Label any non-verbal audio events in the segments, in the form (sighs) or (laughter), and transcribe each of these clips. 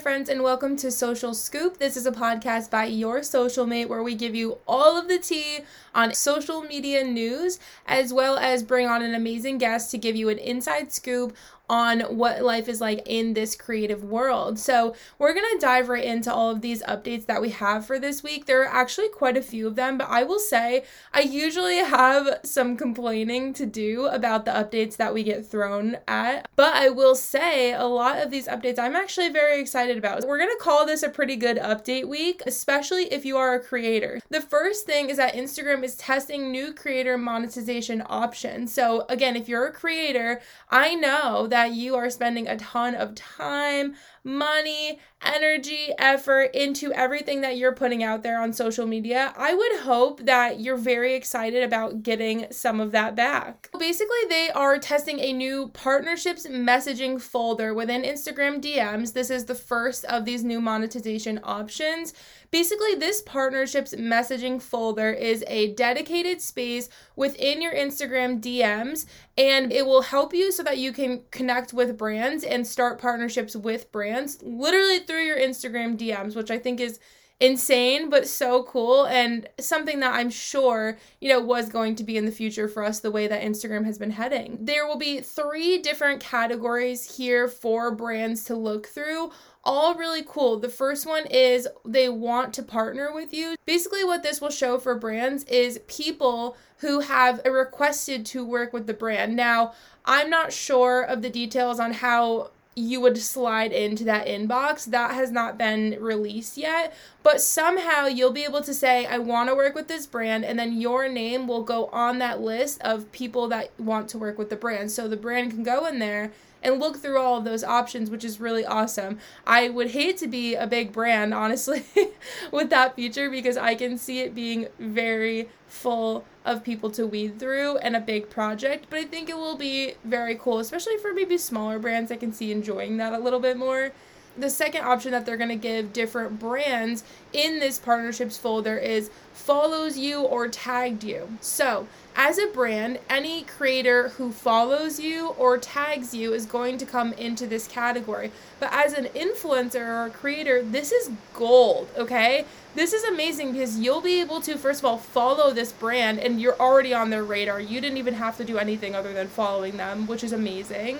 friends, and welcome to Social Scoop. This is a podcast by your social mate where we give you all of the tea on social media news, as well as bring on an amazing guest to give you an inside scoop on what life is like in this creative world. So, we're going to dive right into all of these updates that we have for this week. There are actually quite a few of them, but I will say I usually have some complaining to do about the updates that we get thrown at. But I will say a lot of these updates I'm actually very excited about. We're going to call this a pretty good update week, especially if you are a creator. The first thing is that Instagram is testing new creator monetization options. So, again, if you're a creator, I know that that you are spending a ton of time, money, energy, effort into everything that you're putting out there on social media, I would hope that you're very excited about getting some of that back. Basically, they are testing a new partnerships messaging folder within Instagram DMs. This is the first of these new monetization options. Basically, this partnerships messaging folder is a dedicated space within your Instagram DMs, and it will help you so that you can connect with brands and start partnerships with brands literally through your Instagram DMs, which I think is insane but so cool and something that I'm sure, you know, was going to be in the future for us the way that Instagram has been heading. There will be three different categories here for brands to look throll all really cool. The first one is they want to partner with you. Basically, what this will show for brands is people who have requested to work with the brand. Now, I'm not sure of the details on how you would slide into that inbox. That has not been released yet, but somehow you'll be able to say, I want to work with this brand, and then your name will go on that list of people that want to work with the brand. So the brand can go in there and look through all of those options, which is really awesome. I would hate to be a big brand, honestly, (laughs) with that feature because I can see it being very full of people to weed through and a big project, but I think it will be very cool, especially for maybe smaller brands. I can see enjoying that a little bit more the second option that they're going to give different brands in this partnerships folder is follows you or tagged you. So, as a brand, any creator who follows you or tags you is going to come into this category. But as an influencer or a creator, this is gold, okay? This is amazing because you'll be able to, first of all, follow this brand and you're already on their radar. You didn't even have to do anything other than following them, which is amazing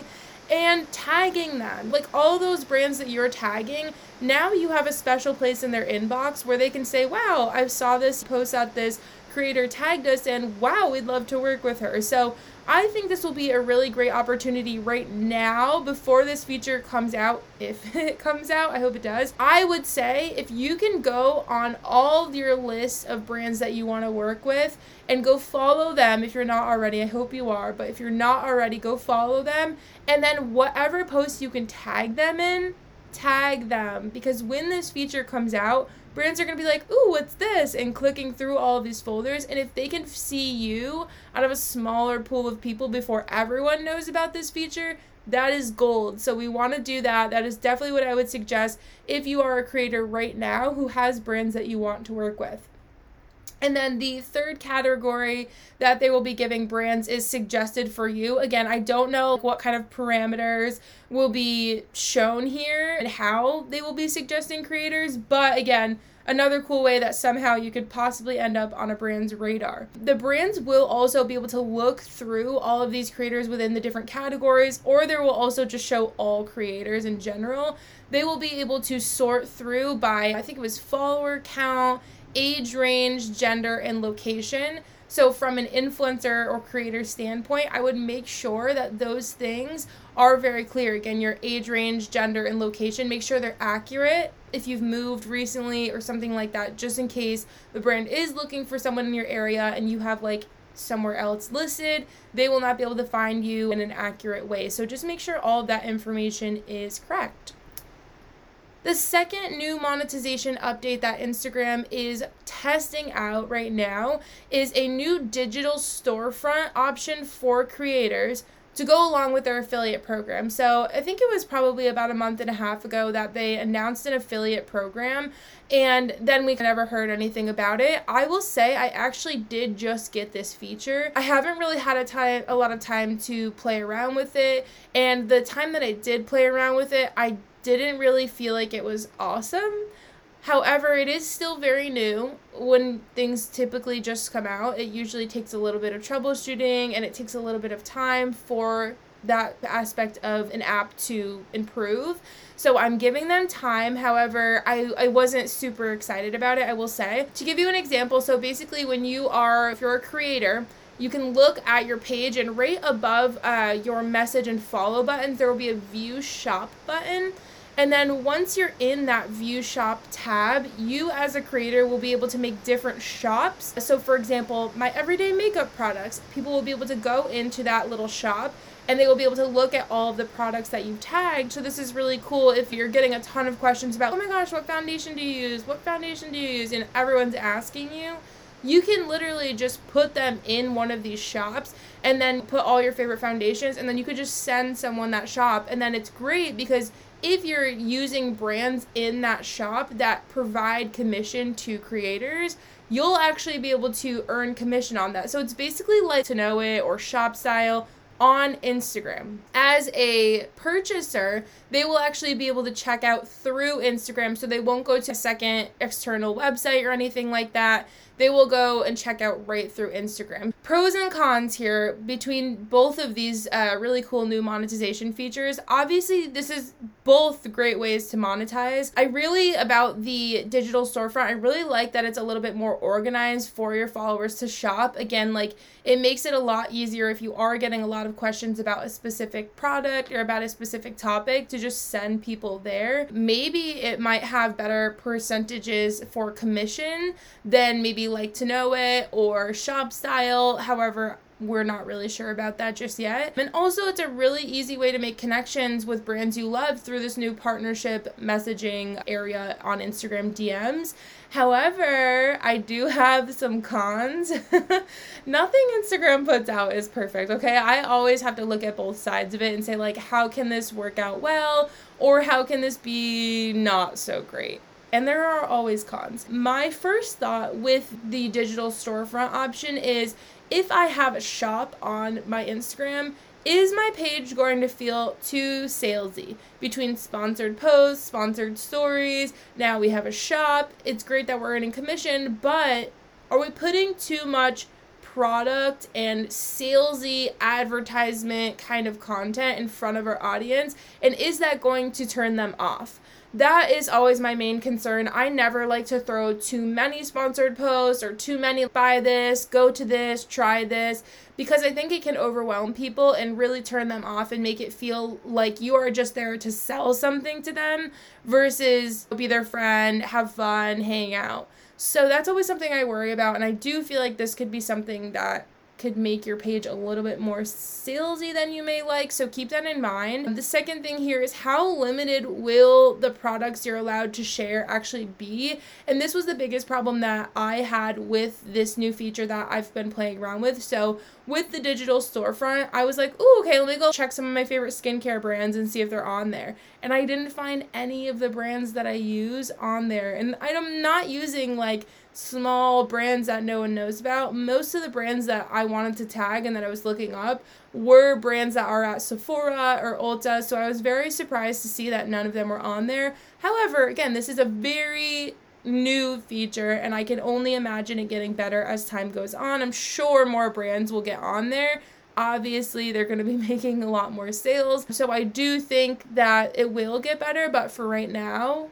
and tagging them. Like all those brands that you're tagging, now you have a special place in their inbox where they can say, wow, I saw this post that this creator tagged us and wow, we'd love to work with her. So I think this will be a really great opportunity right now before this feature comes out. If (laughs) it comes out, I hope it does. I would say if you can go on all your lists of brands that you want to work with and go follow them if you're not already. I hope you are, but if you're not already, go follow them. And then whatever posts you can tag them in, tag them because when this feature comes out, brands are going to be like, ooh, what's this? And clicking through all of these folders. And if they can see you out of a smaller pool of people before everyone knows about this feature, that is gold. So we want to do that. That is definitely what I would suggest if you are a creator right now who has brands that you want to work with. And then the third category that they will be giving brands is suggested for you. Again, I don't know what kind of parameters will be shown here and how they will be suggesting creators, but again, another cool way that somehow you could possibly end up on a brand's radar. The brands will also be able to look through all of these creators within the different categories, or there will also just show all creators in general. They will be able to sort through by, I think it was follower count age range, gender, and location. So, from an influencer or creator standpoint, I would make sure that those things are very clear. Again, your age range, gender, and location, make sure they're accurate if you've moved recently or something like that, just in case the brand is looking for someone in your area and you have like somewhere else listed, they will not be able to find you in an accurate way. So, just make sure all of that information is correct. The second new monetization update that Instagram is testing out right now is a new digital storefront option for creators to go along with their affiliate program. So I think it was probably about a month and a half ago that they announced an affiliate program, and then we never heard anything about it. I will say I actually did just get this feature. I haven't really had a time a lot of time to play around with it, and the time that I did play around with it, I didn't really feel like it was awesome. However, it is still very new. When things typically just come out, it usually takes a little bit of troubleshooting and it takes a little bit of time for that aspect of an app to improve. So I'm giving them time. However, I, I wasn't super excited about it, I will say. To give you an example, so basically, when you are, if you're a creator, you can look at your page and right above uh, your message and follow buttons, there will be a view shop button. And then once you're in that view shop tab, you as a creator will be able to make different shops. So, for example, my everyday makeup products, people will be able to go into that little shop and they will be able to look at all of the products that you've tagged. So, this is really cool if you're getting a ton of questions about, oh my gosh, what foundation do you use? What foundation do you use? And everyone's asking you you can literally just put them in one of these shops and then put all your favorite foundations and then you could just send someone that shop and then it's great because if you're using brands in that shop that provide commission to creators, you'll actually be able to earn commission on that. So it's basically LIKEtoKNOW.it or ShopStyle on Instagram. As a purchaser, they will actually be able to check out through Instagram so they won't go to a second external website or anything like that they will go and check out right through Instagram. Pros and cons here between both of these uh, really cool new monetization features. Obviously, this is both great ways to monetize. I really, about the digital storefront, I really like that it's a little bit more organized for your followers to shop. Again, like it makes it a lot easier if you are getting a lot of questions about a specific product or about a specific topic to just send people there. Maybe it might have better percentages for commission than maybe LIKEtoKNOW.it or ShopStyle. However, we're not really sure about that just yet. And also, it's a really easy way to make connections with brands you love through this new partnership messaging area on Instagram DMs. However, I do have some cons. (laughs) Nothing Instagram puts out is perfect, okay? I always have to look at both sides of it and say, like, how can this work out well? Or how can this be not so great? And there are always cons. My first thought with the digital storefront option is if I have a shop on my Instagram, is my page going to feel too salesy between sponsored posts, sponsored stories? Now we have a shop. It's great that we're earning commission, but are we putting too much product and salesy advertisement kind of content in front of our audience? And is that going to turn them off? That is always my main concern. I never like to throw too many sponsored posts or too many buy this, go to this, try this, because I think it can overwhelm people and really turn them off and make it feel like you are just there to sell something to them versus be their friend, have fun, hang out. So that's always something I worry about, and I do feel like this could be something that could make your page a little bit more salesy than you may like. So keep that in mind. The second thing here is how limited will the products you're allowed to share actually be? And this was the biggest problem that I had with this new feature that I've been playing around with. So with the digital storefront, I was like, oh, okay, let me go check some of my favorite skincare brands and see if they're on there. And I didn't find any of the brands that I use on there. And I'm not using like small brands that no one knows about. Most of the brands that I wanted to tag and that I was looking up were brands that are at Sephora or Ulta, so I was very surprised to see that none of them were on there. However, again, this is a very new feature and I can only imagine it getting better as time goes on. I'm sure more brands will get on there. Obviously, they're going to be (laughs) making a lot more sales. So I do think that it will get better, but for right now,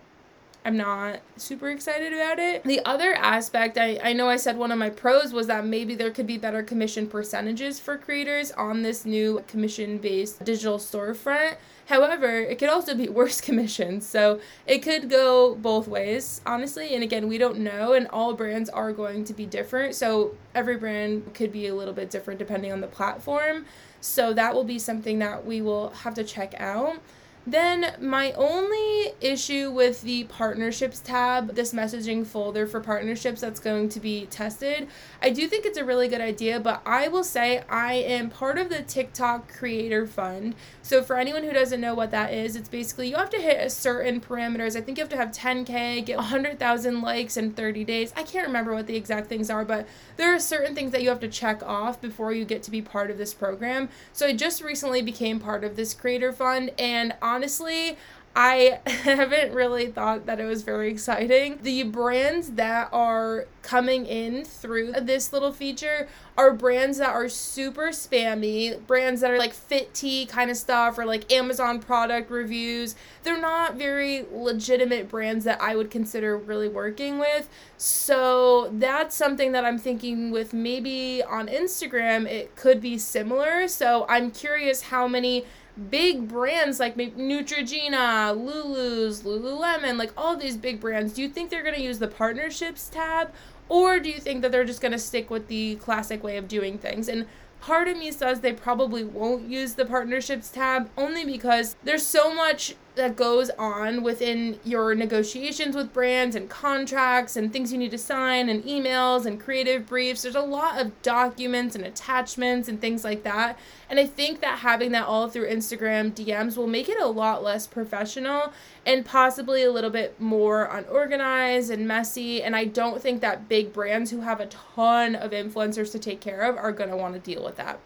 I'm not super excited about it. The other aspect, I, I know I said one of my pros was that maybe there could be better commission percentages for creators on this new commission based digital storefront. However, it could also be (laughs) worse commissions. So it could go both ways, honestly. And again, we don't know, and all brands are going to be different. So every brand could be a little bit different depending on the platform. So that will be something that we will have to check out. Then my only issue with the partnerships tab, this messaging folder for partnerships that's going to be tested, I do think it's a really good idea, but I will say I am part of the TikTok Creator Fund. So for anyone who doesn't know what that is, it's basically you have to hit a certain parameters. I think you have to have 10k, get 100,000 likes in 30 days. I can't remember what the exact things are, but there are certain things that you have to check off before you get to be part of this program. So I just recently became part of this Creator Fund and honestly, I (laughs) haven't really thought that it was very exciting. The brands that are coming in through this little feature are brands that are super spammy, brands that are like fit tea kind of stuff or like Amazon product reviews. They're not very legitimate brands that I would consider really working with. So that's something that I'm thinking with maybe on Instagram, it could be similar. So I'm curious how many big brands like Neutrogena, Lulu's, Lululemon, like all these big brands, do you think they're going to use the partnerships tab or do you think that they're just going to stick with the classic way of doing things? And part of me says they probably won't use the partnerships tab only because there's so much that goes on within your negotiations with brands and contracts and things you need to sign and emails and creative briefs. There's a lot of documents and attachments and things like that. And I think that having that all through Instagram DMs will make it a lot less professional and possibly a little bit more unorganized and messy. And I don't think that big brands who have a ton of influencers to take care of are going to want to deal with that.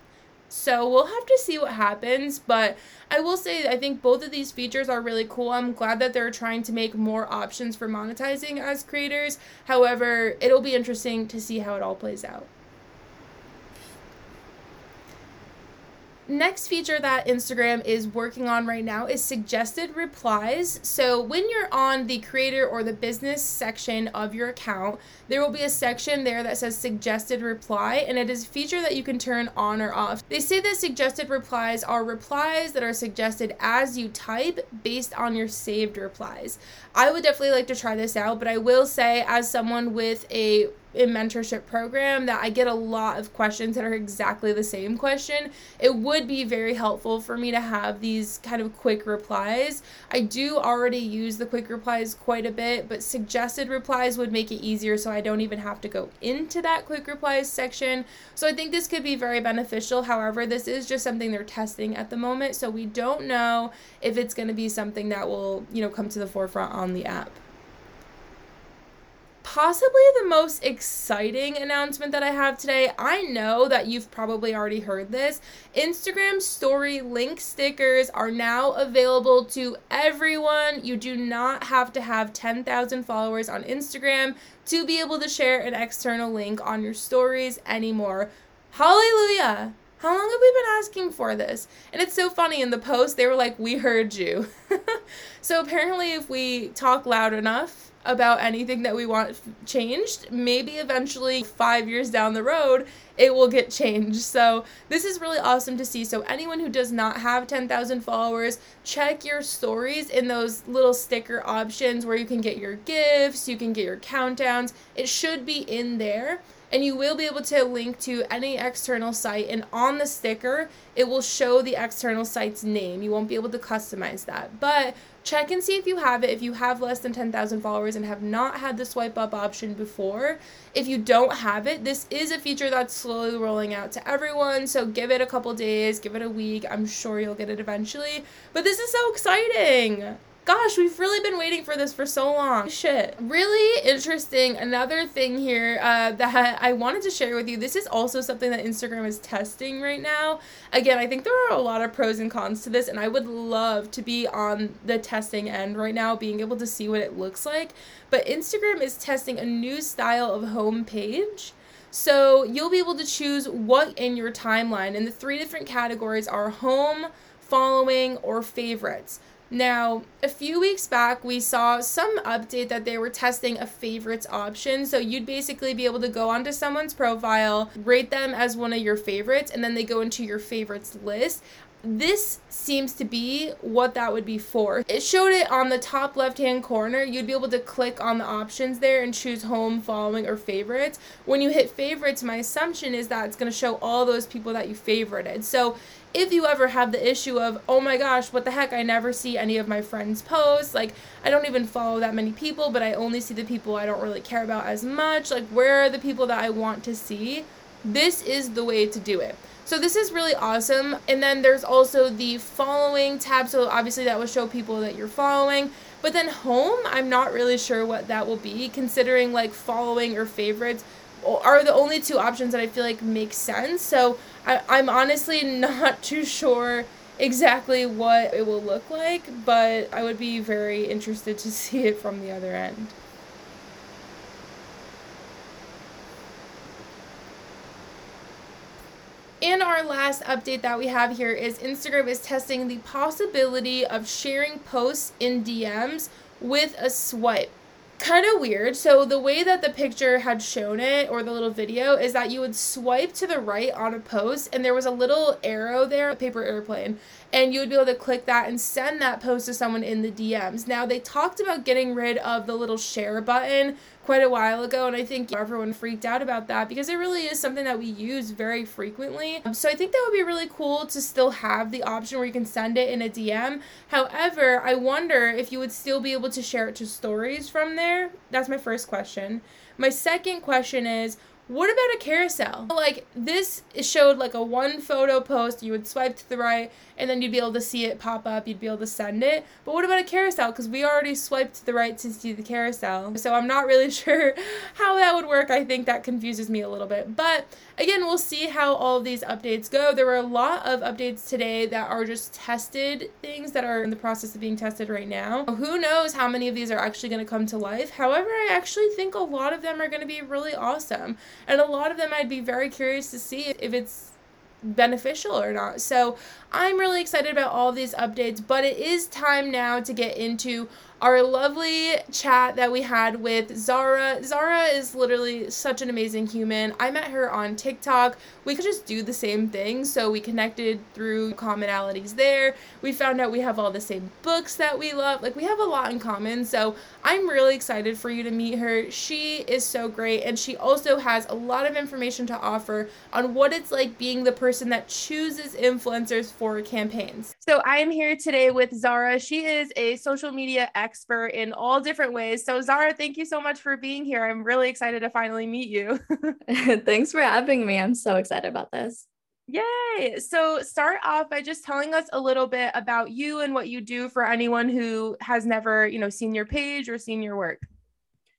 So we'll have to see what happens, but I will say I think both of these features are really cool. I'm glad that they're trying to make more options for monetizing as creators. However, it'll be interesting to see how it all plays out. Next feature that Instagram is working on right now is suggested replies. So, when you're on the creator or the business section of your account, there will be a section there that says suggested reply, and it is a feature that you can turn on or off. They say that suggested replies are replies that are suggested as you type based on your saved replies. I would definitely like to try this out, but I will say, as someone with a mentorship program that I get a lot of questions that are exactly the same question. It would be very helpful for me to have these kind of quick replies. I do already use the quick replies quite a bit, but suggested replies would make it easier so I don't even have to go into that quick replies section. So I think this could be very beneficial. However, this is just something they're testing at the moment, so we don't know if it's going to be something that will, you know, come to the forefront on the app possibly the most exciting announcement that I have today. I know that you've probably already heard this. Instagram story link stickers are now available to everyone. You do not have to have 10,000 followers on Instagram to be able to share an external link on your stories anymore. Hallelujah! How long have we been asking for this? And it's so funny in the post, they were like, We heard you. (laughs) so apparently, if we talk loud enough, about anything that we want changed, maybe eventually five years down the road, it will get changed. (laughs) So, this is really awesome to see. So, anyone who does not have 10,000 followers, check your stories in those little sticker options where you can get your gifts, you can get your countdowns. It should be in there and you will be able to link to any external site and on the sticker it will show the external site's name. You won't be able to customize that. But check and see if you have it. If you have less than 10,000 followers and have not had the swipe up option before if you don't have it this is a feature that's slowly rolling out to everyone. So give it a couple days give it a week. I'm sure you'll get it eventually. But this is so exciting Gosh, we've really been waiting for this for so long. Shit. Really interesting. Another thing here uh, that I wanted to share with you. This is also something that Instagram is testing right now. Again, I think there are a lot of pros and cons to this, and I would love to be on the testing end right now, being able to see what it looks like. But Instagram is testing a new style of homepage. So you'll be able to choose what in your timeline, and the three different categories are home, following, or favorites. Now, a few weeks back, we saw some update that they were testing a favorites option. So you'd basically be able to go onto someone's profile, rate them as one of your favorites, and then they go into your favorites list this seems to be what that would be for. It showed it on the top left hand corner. You'd be able to click on the options there and choose home, following, or favorites. When you hit favorites, my assumption is that it's going to show all those people that you favorited. So if you ever have the issue of, oh my gosh, what the heck, I never see any of my friends' posts, like I don't even follow that many people, but I only see the people I don't really care about as much, like where are the people that I want to see? This is the way to do it. So this is really awesome. And then there's also the following tab. So obviously that will show people that you're following. But then home, I'm not really sure what that will be, considering like following or favorites are the only two options that I feel like make sense. So I, I'm honestly (laughs) not too sure exactly what it will look like, but I would be very interested to (laughs) see it from the other end. And our last update that we have here is Instagram is testing the possibility of sharing posts in DMs with a swipe kind of weird. So the way that the picture had shown it or the little video is that you would swipe to the right on a post and there was a little arrow there, a paper airplane, and you would be able to click that and send that post to someone in the DMs. Now they talked about getting rid of the little share button quite a while ago and I think everyone freaked out about that because it really is something that we use very frequently. Um, so I think that would be really cool to still have the option where you can send it in a DM. However, I wonder if you would still be able to share it to stories from there. That's my first question. My second question is what about a carousel? Like this showed like a one photo post, you would swipe to the right and then you'd be able to see it pop up, you'd be able to send it. But what about a carousel? Because we already swiped to the right to see the carousel. So I'm not really (laughs) sure how that would work. I think that confuses me a little bit. But again, we'll see how all of these updates go. There were a lot of updates today that are just tested things that are in the process of being tested right now. Who knows how many of these are actually going to come to life? However, I actually think a lot of them are going to be really awesome. And a lot of them I'd be very curious to see if it's beneficial or not. So I'm really excited about all these updates, but it is time now to get into our lovely chat that we had with Zara. Zara is literally such an amazing human. I met her on TikTok. We could just do the same thing, so we connected through commonalities there. We found out we have all the same books that we love. Like, we have a lot in common, so I'm really excited for you to meet her. She is so great, and she also has a lot of information to offer on what it's like being the person that chooses influencers for campaigns. So, I am here today with Zara. She is a social media expert in all different ways. So, Zara, thank you so much for being here. I'm really excited to finally meet you. (laughs) (laughs) Thanks for having me. I'm so excited about this. Yay! So, start off by just telling us a little bit about you and what you do for anyone who has never, you know, seen your page or seen your work.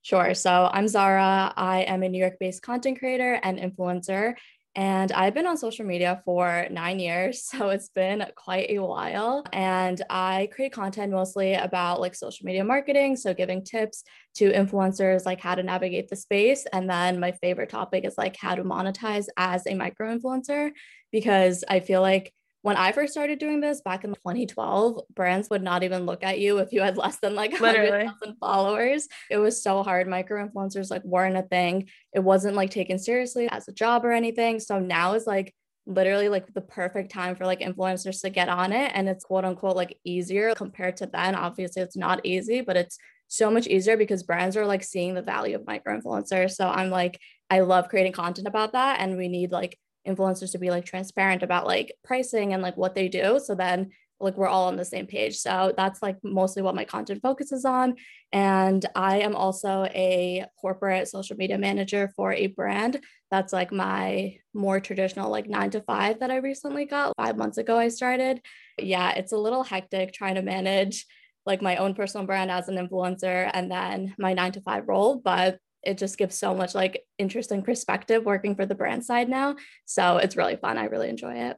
Sure. So, I'm Zara. I am a New York based content creator and influencer. And I've been on social media for nine years. (laughs) So it's been quite a while. And I create content mostly about like social media marketing. So giving tips to influencers, like how to navigate the space. And then my favorite topic is like how to monetize as a micro influencer, because I feel like when I first started doing this back in 2012, brands would not even look at you if you had less than like 100,000 followers. It was so hard. Micro influencers like weren't a thing. It wasn't like taken seriously as a job or anything. So now is like literally like the perfect time for like influencers to get on it and it's quote unquote like easier compared to then. Obviously, it's not easy, but it's so much easier because brands are like seeing the value of micro influencers. So I'm like, I love creating content about that. And we need like influencers to be like transparent about like pricing and like what they do so then like we're all on the same page. So that's like mostly what my content focuses on. And i am also a corporate social media manager for a brand that's like my more traditional like 9 to 5 that i recently got. 5 months ago i started. Yeah it's a little hectic trying to manage like my own personal brand as an influencer and then my 9 to 5 role but it just gives so much like interesting perspective working for the brand side now. So it's really fun. I really enjoy it.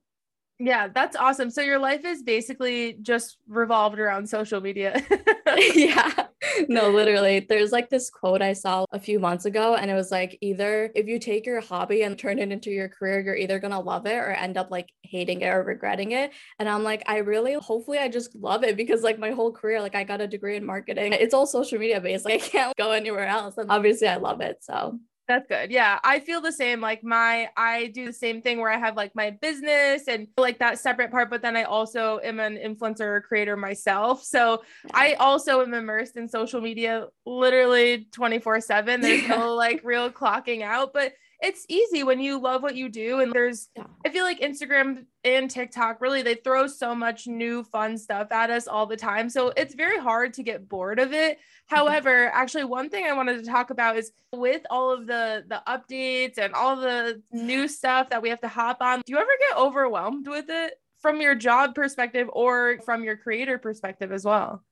Yeah, that's awesome. So your life is basically just revolved around social media. (laughs) (laughs) yeah. (laughs) No, literally. There's like this quote I saw a few months ago, and it was like either if you take your hobby and turn it into your career, you're either going to love it or end up like hating it or regretting it. And I'm like, I really, hopefully, I just love it because like my whole career, like I got a degree in marketing. It's all social media based. Like I can't go anywhere else. And obviously, I love it. So that's good. Yeah. I feel the same. Like my I do the same thing where I have like my business and like that separate part, but then I also am an influencer creator myself. So I also am immersed in social media literally 24/7. There's no like real clocking out, but it's easy when you love what you do and there's yeah. i feel like instagram and tiktok really they throw so much new fun stuff at us all the time so it's very hard to get bored of it mm-hmm. however actually one thing i wanted to talk about is with all of the the updates and all the new stuff that we have to hop on do you ever get overwhelmed with it from your job perspective or from your creator perspective as well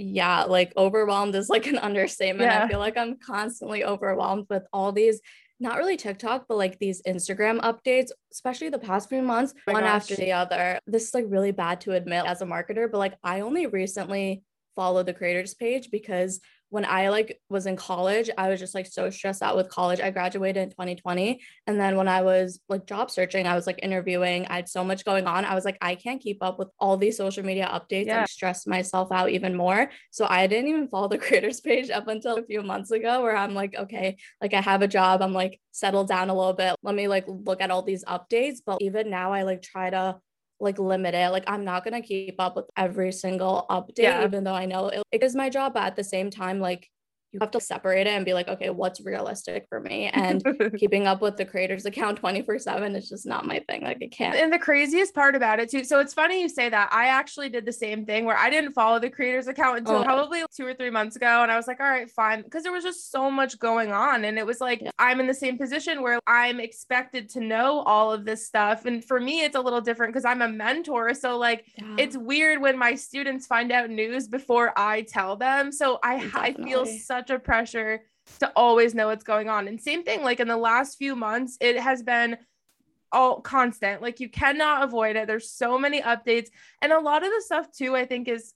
yeah, like overwhelmed is like an understatement. Yeah. I feel like I'm constantly overwhelmed with all these not really TikTok, but like these Instagram updates, especially the past few months, oh one gosh. after the other. This is like really bad to admit as a marketer, but like I only recently followed the creators page because when I like was in college, I was just like so stressed out with college. I graduated in 2020. And then when I was like job searching, I was like interviewing. I had so much going on. I was like, I can't keep up with all these social media updates yeah. and stress myself out even more. So I didn't even follow the (laughs) creators page up until a few months ago where I'm like, okay, like I have a job. I'm like settled down a little bit. Let me like look at all these updates. But even now I like try to like limit it. Like I'm not gonna keep up with every single update, yeah. even though I know it, it is my job. But at the same time, like you have to separate it and be like, okay, what's realistic for me? And (laughs) keeping up with the creators account 24 7 is just not my thing. Like, I can't. And the craziest part about it, too. So it's funny you say that. I actually did the same thing where I didn't follow the creators account until oh. probably two or three months ago. And I was like, all right, fine. Because there was just so much going on. And it was like, yeah. I'm in the same position where I'm expected to know all of this stuff. And for me, it's a little different because I'm a mentor. So, like, yeah. it's weird when my students find out news before I tell them. So I, I feel such such a pressure to always know what's going on. And same thing, like in the last few months, it has been all constant. Like you cannot avoid it. There's so many updates. And a lot of the stuff too, I think is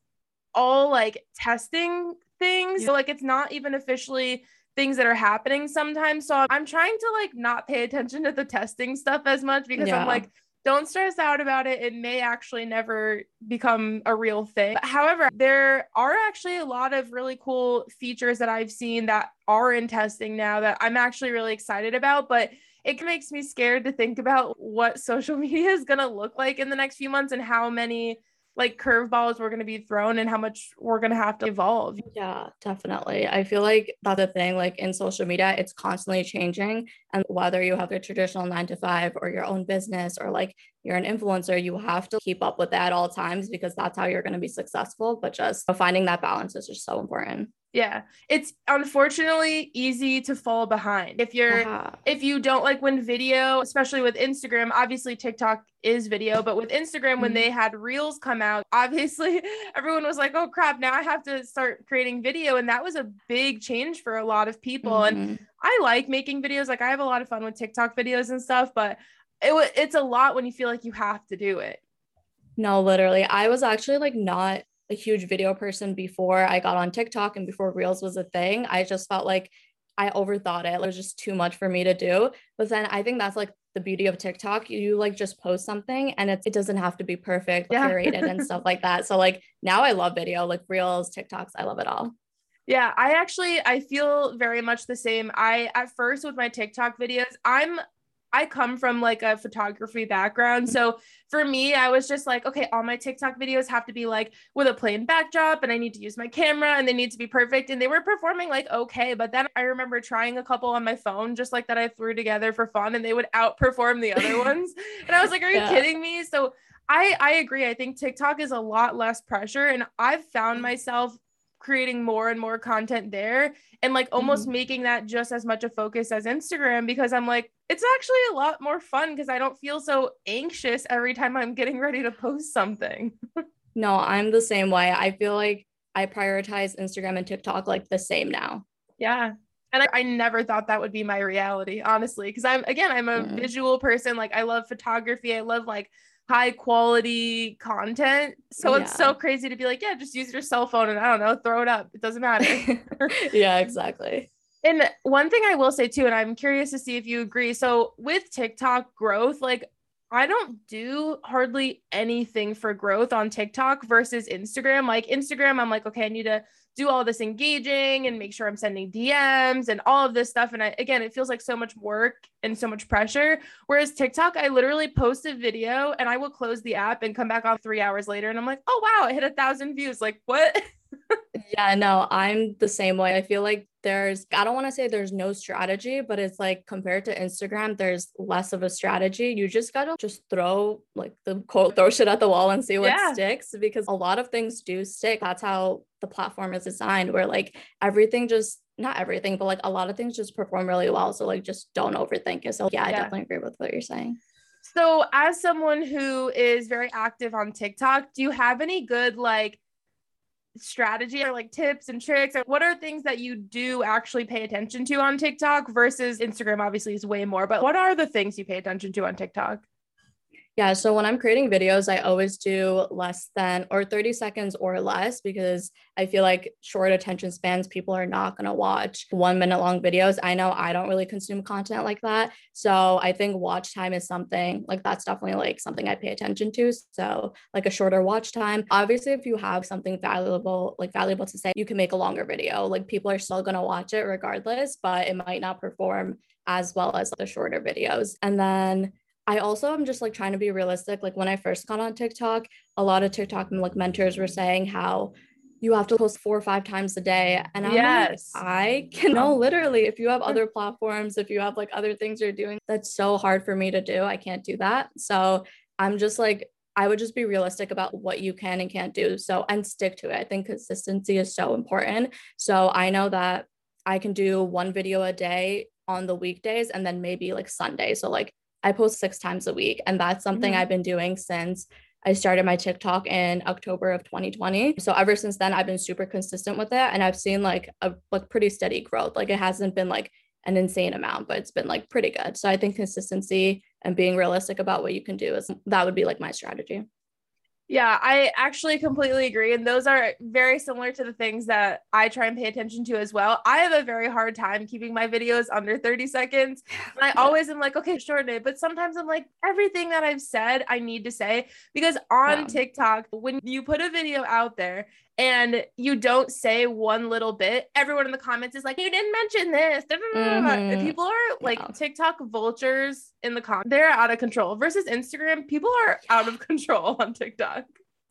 all like testing things. Yeah. So like it's not even officially things that are happening sometimes. So I'm trying to like not pay attention to the testing stuff as much because yeah. I'm like, don't stress out about it. It may actually never become a real thing. However, there are actually a lot of really cool features that I've seen that are in testing now that I'm actually really excited about. But it makes me scared to think about what (laughs) social media is going to look like in the next few months and how many like curveballs we're going to be thrown and how much we're going to have to evolve. Yeah, definitely. I feel like that's the thing. Like in social media, it's constantly changing. And whether you have a traditional nine to five or your own business or like you're an influencer, you have to keep up with that at all times because that's how you're going to be successful. But just finding that balance is just so important. Yeah. It's unfortunately easy to fall behind. If you're uh-huh. if you don't like when video, especially with Instagram, obviously TikTok is video, but with Instagram mm-hmm. when they had Reels come out, obviously (laughs) everyone was like, "Oh crap, now I have to start creating video." And that was a big change for a lot of people. Mm-hmm. And I like making videos. Like I have a lot of fun with TikTok videos and stuff, but it it's a lot when you feel like you have to do it. No, literally. I was actually like not a huge video person before I got on TikTok and before Reels was a thing. I just felt like I overthought it. It was just too much for me to do. But then I think that's like the beauty of TikTok. You like just post something and it, it doesn't have to be perfect, yeah. curated and (laughs) stuff like that. So like now I love video, like Reels, TikToks, I love it all. Yeah, I actually I feel very much the same. I at first with my TikTok videos, I'm I come from like a photography background. So for me, I was just like, okay, all my TikTok videos have to be like with a plain backdrop and I need to use my camera and they need to be perfect. And they were performing like okay. But then I remember trying a couple on my phone, just like that I threw together for fun and they would outperform the other (laughs) ones. And I was like, are you yeah. kidding me? So I, I agree. I think TikTok is a lot less pressure. And I've found mm. myself creating more and more content there and like almost mm-hmm. making that just as much a focus as Instagram because I'm like, it's actually a lot more fun because I don't feel so anxious every time I'm getting ready to post something. (laughs) no, I'm the same way. I feel like I prioritize Instagram and TikTok like the same now. Yeah. And I, I never thought that would be my reality, honestly, because I'm again, I'm a yeah. visual person. Like I love photography. I love like high quality content. So yeah. it's so crazy to be like, yeah, just use your cell phone and I don't know, throw it up. It doesn't matter. (laughs) yeah, exactly. And one thing I will say too, and I'm curious to see if you agree. So with TikTok growth, like I don't do hardly anything for growth on TikTok versus Instagram. Like Instagram, I'm like, okay, I need to do all this engaging and make sure I'm sending DMs and all of this stuff. And I, again, it feels like so much work and so much pressure. Whereas TikTok, I literally post a video and I will close the app and come back on three hours later. And I'm like, oh, wow, I hit a thousand views. Like, what? (laughs) yeah, no, I'm the same way. I feel like there's, I don't want to say there's no strategy, but it's like compared to Instagram, there's less of a strategy. You just got to just throw like the quote, throw shit at the wall and see what yeah. sticks because a lot of things do stick. That's how the platform is designed, where like everything just, not everything, but like a lot of things just perform really well. So like just don't overthink it. So yeah, yeah. I definitely agree with what you're saying. So, as someone who is very active on TikTok, do you have any good like strategy or like tips and tricks? Or what are things that you do actually pay attention to on TikTok versus Instagram? Obviously, is way more, but what are the things you pay attention to on TikTok? Yeah, so when I'm creating videos, I always do less than or 30 seconds or less because I feel like short attention spans, people are not going to watch one minute long videos. I know I don't really consume content like that. So I think watch time is something like that's definitely like something I pay attention to. So, like a shorter watch time. Obviously, if you have something valuable, like valuable to say, you can make a longer video. Like people are still going to watch it regardless, but it might not perform as well as the shorter videos. And then I also am just like trying to be realistic. Like when I first got on TikTok, a lot of TikTok like mentors were saying how you have to post four or five times a day. And I'm yes. like, I can no, literally, if you have other platforms, if you have like other things you're doing, that's so hard for me to do. I can't do that. So I'm just like, I would just be realistic about what you can and can't do. So and stick to it. I think consistency is so important. So I know that I can do one video a day on the weekdays and then maybe like Sunday. So like I post six times a week. And that's something mm-hmm. I've been doing since I started my TikTok in October of 2020. So ever since then, I've been super consistent with it. And I've seen like a like pretty steady growth. Like it hasn't been like an insane amount, but it's been like pretty good. So I think consistency and being realistic about what you can do is that would be like my strategy. Yeah, I actually completely agree. And those are very similar to the things that I try and pay attention to as well. I have a very hard time keeping my videos under 30 seconds. And I always am like, okay, shorten it. But sometimes I'm like, everything that I've said, I need to say. Because on yeah. TikTok, when you put a video out there and you don't say one little bit, everyone in the comments is like, you didn't mention this. Mm-hmm. People are like yeah. TikTok vultures in the comments. They're out of control versus Instagram. People are out of control on TikTok.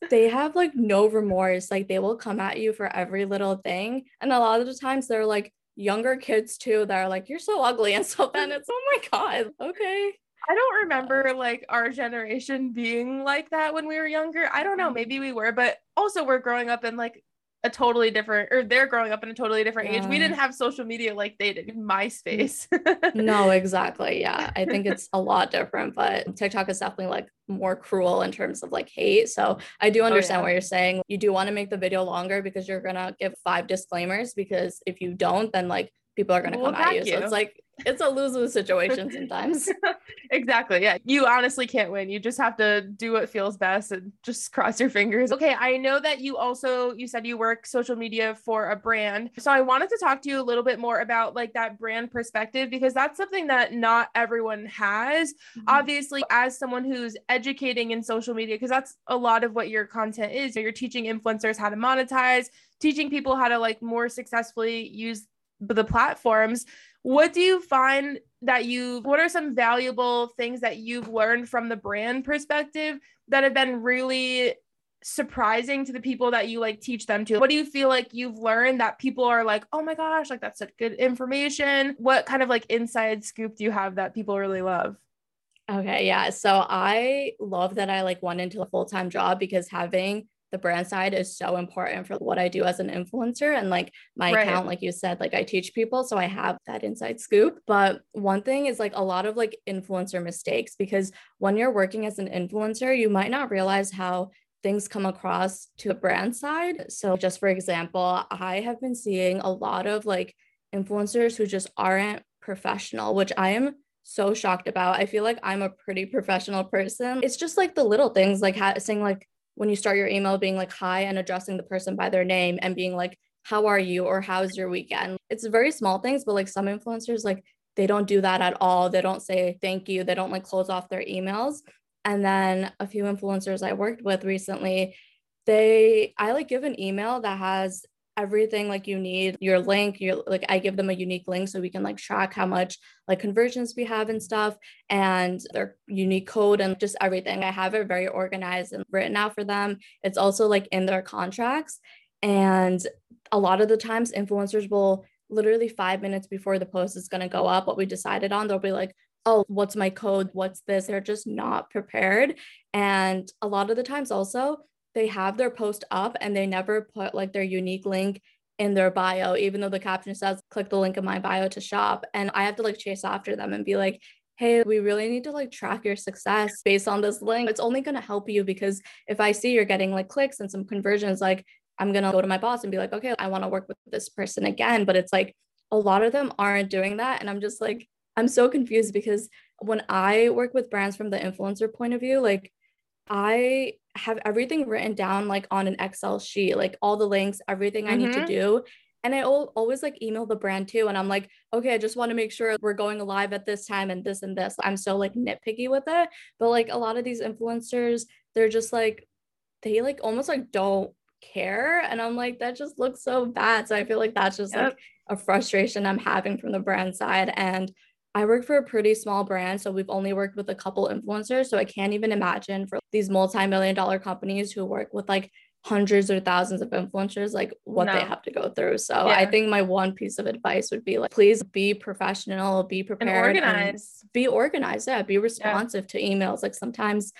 They have like no remorse. Like they will come at you for every little thing. And a lot of the times they're like younger kids too that are like, you're so ugly and stuff. And it's, oh my God, okay. I don't remember like our generation being like that when we were younger. I don't know, mm. maybe we were, but also we're growing up in like a totally different or they're growing up in a totally different yeah. age. We didn't have social media like they did, MySpace. no, (laughs) exactly. Yeah. I think it's a lot different, but TikTok is definitely like more cruel in terms of like hate. So I do understand oh, yeah. what you're saying. You do want to make the video longer because you're gonna give five disclaimers because if you don't, then like people are going to we'll come at you. you. So it's like it's a lose-lose situation sometimes. (laughs) exactly. Yeah. You honestly can't win. You just have to do what feels best and just cross your fingers. Okay, I know that you also you said you work social media for a brand. So I wanted to talk to you a little bit more about like that brand perspective because that's something that not everyone has. Mm-hmm. Obviously, as someone who's educating in social media because that's a lot of what your content is. You're teaching influencers how to monetize, teaching people how to like more successfully use the platforms what do you find that you what are some valuable things that you've learned from the brand perspective that have been really surprising to the people that you like teach them to? What do you feel like you've learned that people are like oh my gosh like that's such good information. What kind of like inside scoop do you have that people really love? Okay yeah. So i love that i like went into a full-time job because having the brand side is so important for what I do as an influencer. And like my right. account, like you said, like I teach people. So I have that inside scoop. But one thing is like a lot of like influencer mistakes because when you're working as an influencer, you might not realize how things come across to the brand side. So just for example, I have been seeing a lot of like influencers who just aren't professional, which I am so shocked about. I feel like I'm a pretty professional person. It's just like the little things like ha- saying like when you start your email being like hi and addressing the person by their name and being like how are you or how's your weekend? It's very small things but like some influencers like they don't do that at all. They don't say thank you. They don't like close off their emails. And then a few influencers i worked with recently they i like give an email that has everything like you need your link your like i give them a unique link so we can like track how much like conversions we have and stuff and their unique code and just everything. I have it very organized and written out for them. It's also like in their contracts. And a lot of the times influencers will literally five minutes before the post is going to go up what we decided on they'll be like oh what's my code? What's this? They're just not prepared. And a lot of the times also they have their post up and they never put like their unique link in their bio, even though the caption says, click the link in my bio to shop. And I have to like chase after them and be like, hey, we really need to like track your success based on this link. It's only going to help you because if I see you're getting like clicks and some conversions, like I'm going to go to my boss and be like, okay, I want to work with this person again. But it's like a lot of them aren't doing that. And I'm just like, I'm so confused because when I work with brands from the influencer point of view, like I have everything written down like on an Excel sheet, like all the links, everything I mm-hmm. need to mm-hmm. do. And I always like email the brand too. And I'm like, okay, I just want to make sure we're going live at this time and this and this. I'm so like nitpicky with it. But like a lot of these influencers, they're just like, they like almost like don't care. And I'm like, that just looks so bad. So I feel like that's just yep. like a frustration I'm having from the brand side. And I work for a pretty small brand, so we've only worked with a couple influencers. So I can't even imagine for these multi million dollar companies who work with like hundreds or thousands of influencers, like what no. they have to go through. So yeah. I think my one piece of advice would be like, please be professional, be prepared, and organized. And be organized. Yeah, be responsive yeah. to emails. Like sometimes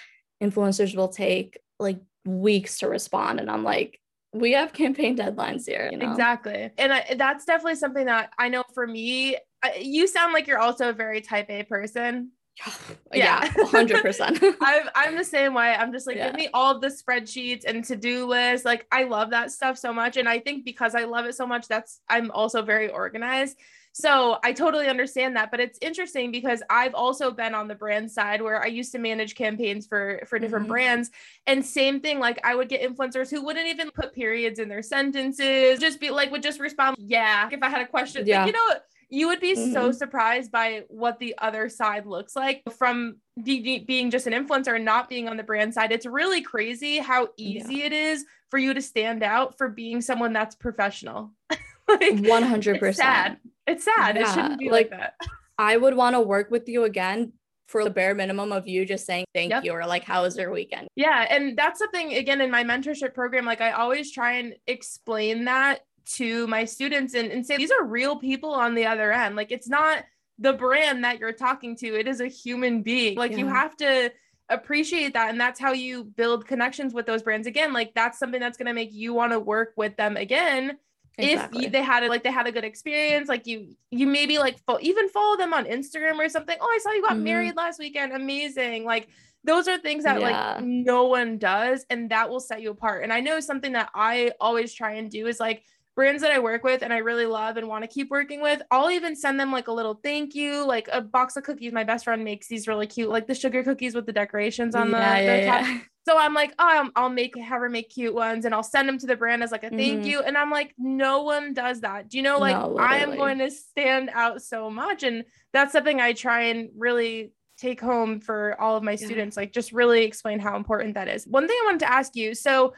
influencers will take like weeks to respond, and I'm like, we have campaign deadlines here. You know? Exactly. And I, that's definitely something that I know for me, you sound like you're also a very type A person. (sighs) yeah, (laughs) hundred percent. (laughs) I'm I'm the same way. I'm just like, yeah. give me all the spreadsheets and to do lists. Like, I love that stuff so much, and I think because I love it so much, that's I'm also very organized. So I totally understand that, but it's interesting because I've also been on the brand side where I used to manage campaigns for for different mm-hmm. brands, and same thing. Like I would get influencers who wouldn't even put periods in their sentences, just be like would just respond, yeah, if I had a question. Yeah. Like, you know, you would be mm-hmm. so surprised by what the other side looks like from being just an influencer and not being on the brand side. It's really crazy how easy yeah. it is for you to stand out for being someone that's professional. (laughs) like 100%. It's sad. It's sad. Yeah. It shouldn't be like, like that. I would want to work with you again for the bare minimum of you just saying thank yep. you or like how was your weekend yeah and that's something again in my mentorship program like i always try and explain that to my students and, and say these are real people on the other end. Like it's not the brand that you're talking to. It is a human being. Like yeah. you have to appreciate that and that's how you build connections with those brands again. Like that's something that's going to make you want to work with them again. Exactly. if they had a, like they had a good experience like you you maybe like fo- even follow them on instagram or something. Oh i saw you got mm-hmm. married last weekend. Amazing. Like those are things that yeah. like no one does and that will set you apart. And i know something that i always try and do is like brands that I work with and I really love and want to keep working with, I'll even send them like a little thank you, like a box of cookies. My best friend makes these really cute, like the sugar cookies with the decorations on yeah, the, yeah, top. Yeah. (laughs) So I'm like, oh, I'll, I'll, make have her make cute ones and I'll send them to the brand as like a thank mm-hmm. you. And I'm like, no one does that. Do you know, like no, I am going to stand out so much. And that's something I try and really take home for all of my students, like just really explain how important that is. One thing I wanted to ask you. So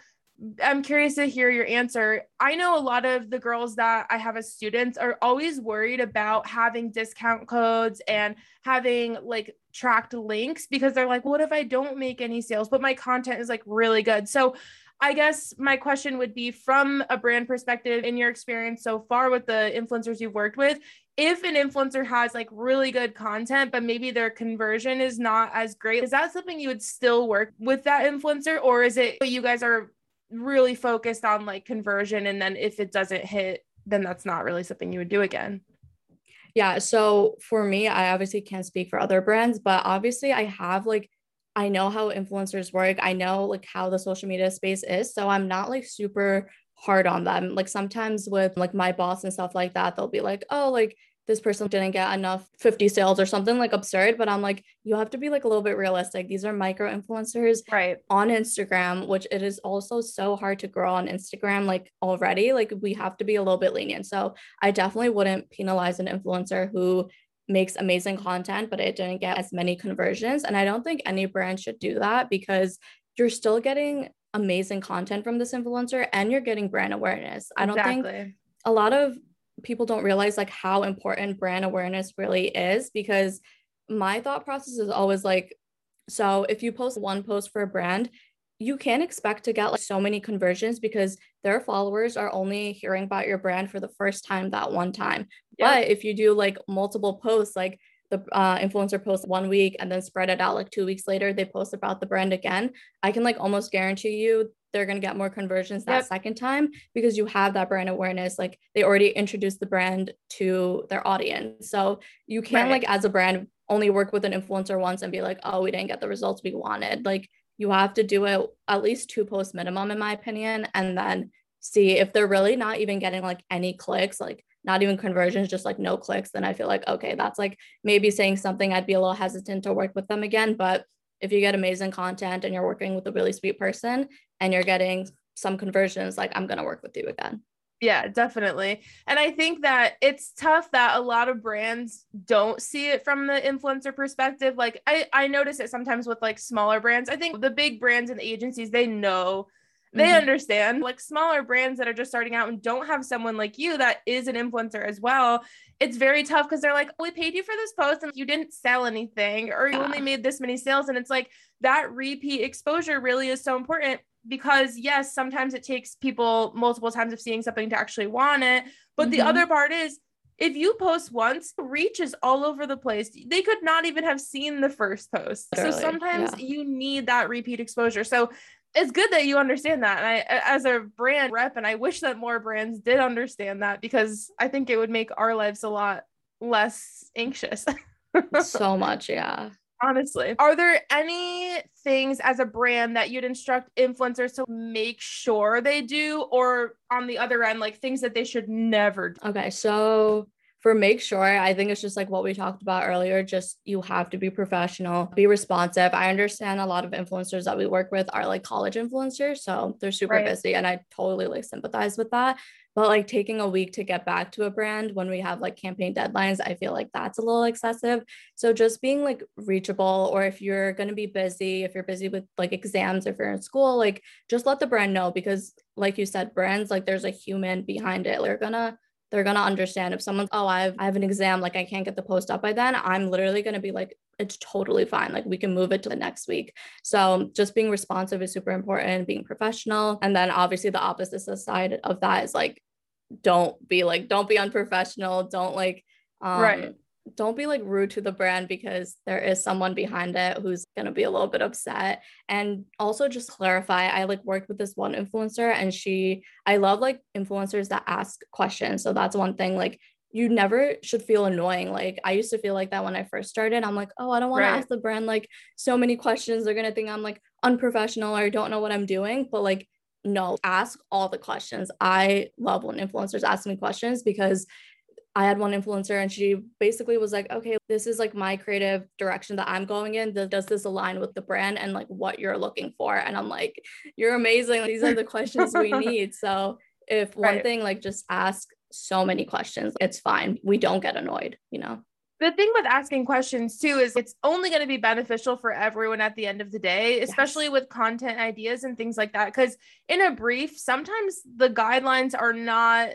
I'm curious to hear your answer. I know a lot of the girls that I have as students are always worried about having discount codes and having like tracked links because they're like, what if I don't make any sales, but my content is like really good? So I guess my question would be from a brand perspective, in your experience so far with the influencers you've worked with, if an influencer has like really good content, but maybe their conversion is not as great, is that something you would still work with that influencer? Or is it you guys are really focused on like conversion and then if it doesn't hit then that's not really something you would do again. Yeah so for me i obviously can't speak for other brands but obviously i have like i know how influencers work. I know like how the social media space is so i'm not like super hard on them. Like sometimes with like my boss and stuff like that they'll be like oh like this person didn't get enough 50 sales or something like absurd but i'm like you have to be like a little bit realistic. These are micro influencers right. on instagram which it is also so hard to grow on instagram like already like we have to be a little bit lenient. So i definitely wouldn't penalize an influencer who makes amazing content but it didn't get as many conversions. And i don't think any brand should do that because you're still getting amazing content from this influencer and you're getting brand awareness. I don't exactly. think a lot of people don't realize like how important brand awareness really is because my thought process is always like so if you post one post for a brand you can't expect to get like so many conversions because their followers are only hearing about your brand for the first time that one time yeah. but if you do like multiple posts like the uh, influencer posts one week and then spread it out like two weeks later they post about the brand again i can like almost guarantee you they're going to get more conversions that yep. second time because you have that brand awareness like they already introduced the brand to their audience so you can't right. like as a brand only work with an influencer once and be like oh we didn't get the results we wanted like you have to do it at least two posts minimum in my opinion and then see if they're really not even getting like any clicks, like not even conversions, just like no clicks, then I feel like, okay, that's like maybe saying something I'd be a little hesitant to work with them again. But if you get amazing content and you're working with a really sweet person and you're getting some conversions, like I'm going to work with you again. Yeah, definitely. And I think that it's tough that a lot of brands don't see it from the influencer perspective. Like I I notice it sometimes with like smaller brands. I think the big brands and the agencies they know they mm-hmm. understand like smaller brands that are just starting out and don't have someone like you that is an influencer as well it's very tough because they're like oh, we paid you for this post and you didn't sell anything or you yeah. only made this many sales and it's like that repeat exposure really is so important because yes sometimes it takes people multiple times of seeing something to actually want it but mm-hmm. the other part is if you post once, reach is all over the place. They could not even have seen the first post. Literally, so sometimes yeah. you need that repeat exposure. So it's good that you understand that. And I, as a brand rep, and I wish that more brands did understand that because I think it would make our lives a lot less anxious. (laughs) so much, yeah. Honestly, are there any things as a brand that you'd instruct influencers to make sure they do, or on the other end, like things that they should never do? Okay, so for make sure i think it's just like what we talked about earlier just you have to be professional be responsive. I understand a lot of influencers that we work with are like college influencers so they're super right. busy and i totally like sympathize with that. But like taking a week to get back to a brand when we have like campaign deadlines i feel like that's a little excessive. So just being like reachable or if you're going to be busy if you're busy with like exams if you're in school like just let the brand know because like you said brands like there's a human behind it. They're gonna they're to understand if someone's, oh, I have, I have an exam, like I can't get the post up by then, I'm literally to be like, it's totally fine. Like we can move it to the next week. So just being responsive is super important, being professional. And then obviously the opposite side of that is like, don't be like, don't be unprofessional. Don't like, um, right don't be like rude to the brand because there is someone behind it who's going to be a little bit upset. And also just clarify i like worked with this one influencer and she i love like influencers that ask questions. So that's one thing like you never should feel annoying. Like i used to feel like that when i first started. I'm like oh i don't want right. to ask the brand like so many questions. They're going to think i'm like unprofessional or I don't know what i'm doing. But like no ask all the questions. I love when influencers ask me questions because I had one influencer and she basically was like, okay, this is like my creative direction that I'm going in. Does this align with the brand and like what you're looking for? And I'm like, you're amazing. These are the questions we (laughs) need. So if one right. thing, like just ask so many questions, it's fine. We don't get annoyed, you know? the thing with asking questions too is it's only going to be beneficial for everyone at the end of the day, especially yes. with content ideas and things like that. Because in a brief, sometimes the guidelines are not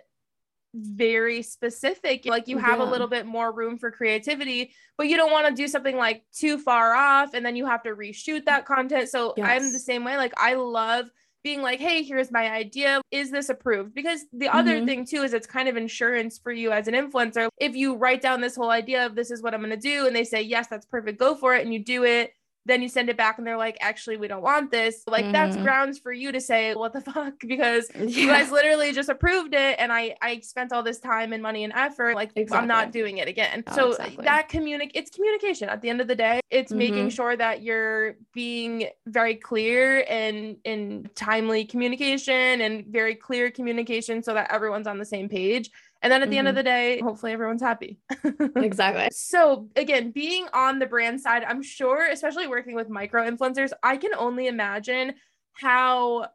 very specific. Like you have yeah. a little bit more room for creativity, but you don't want to do something like too far off and then you have to reshoot that content. So yes. I'm the same way. Like I love being like, hey, here's my idea. Is this approved? Because the mm-hmm. other thing too is it's kind of insurance for you as an influencer. If you write down this whole idea of this is what I'm going to do and they say, yes, that's perfect, go for it, and you do it then you send it back and they're like actually we don't want this like mm-hmm. that's grounds for you to say what the (laughs) fuck because (laughs) yeah. you guys literally just approved it and i i spent all this time and money and effort like exactly. i'm not doing it again oh, so exactly. that communic it's communication at the end of the day it's mm-hmm. making sure that you're being very clear and in timely communication and very clear communication so that everyone's on the same page and then at the mm-hmm. end of mm-hmm. the day, hopefully everyone's happy. (laughs) exactly. So, again, being on the brand side, I'm sure, especially working with micro influencers, I can only imagine how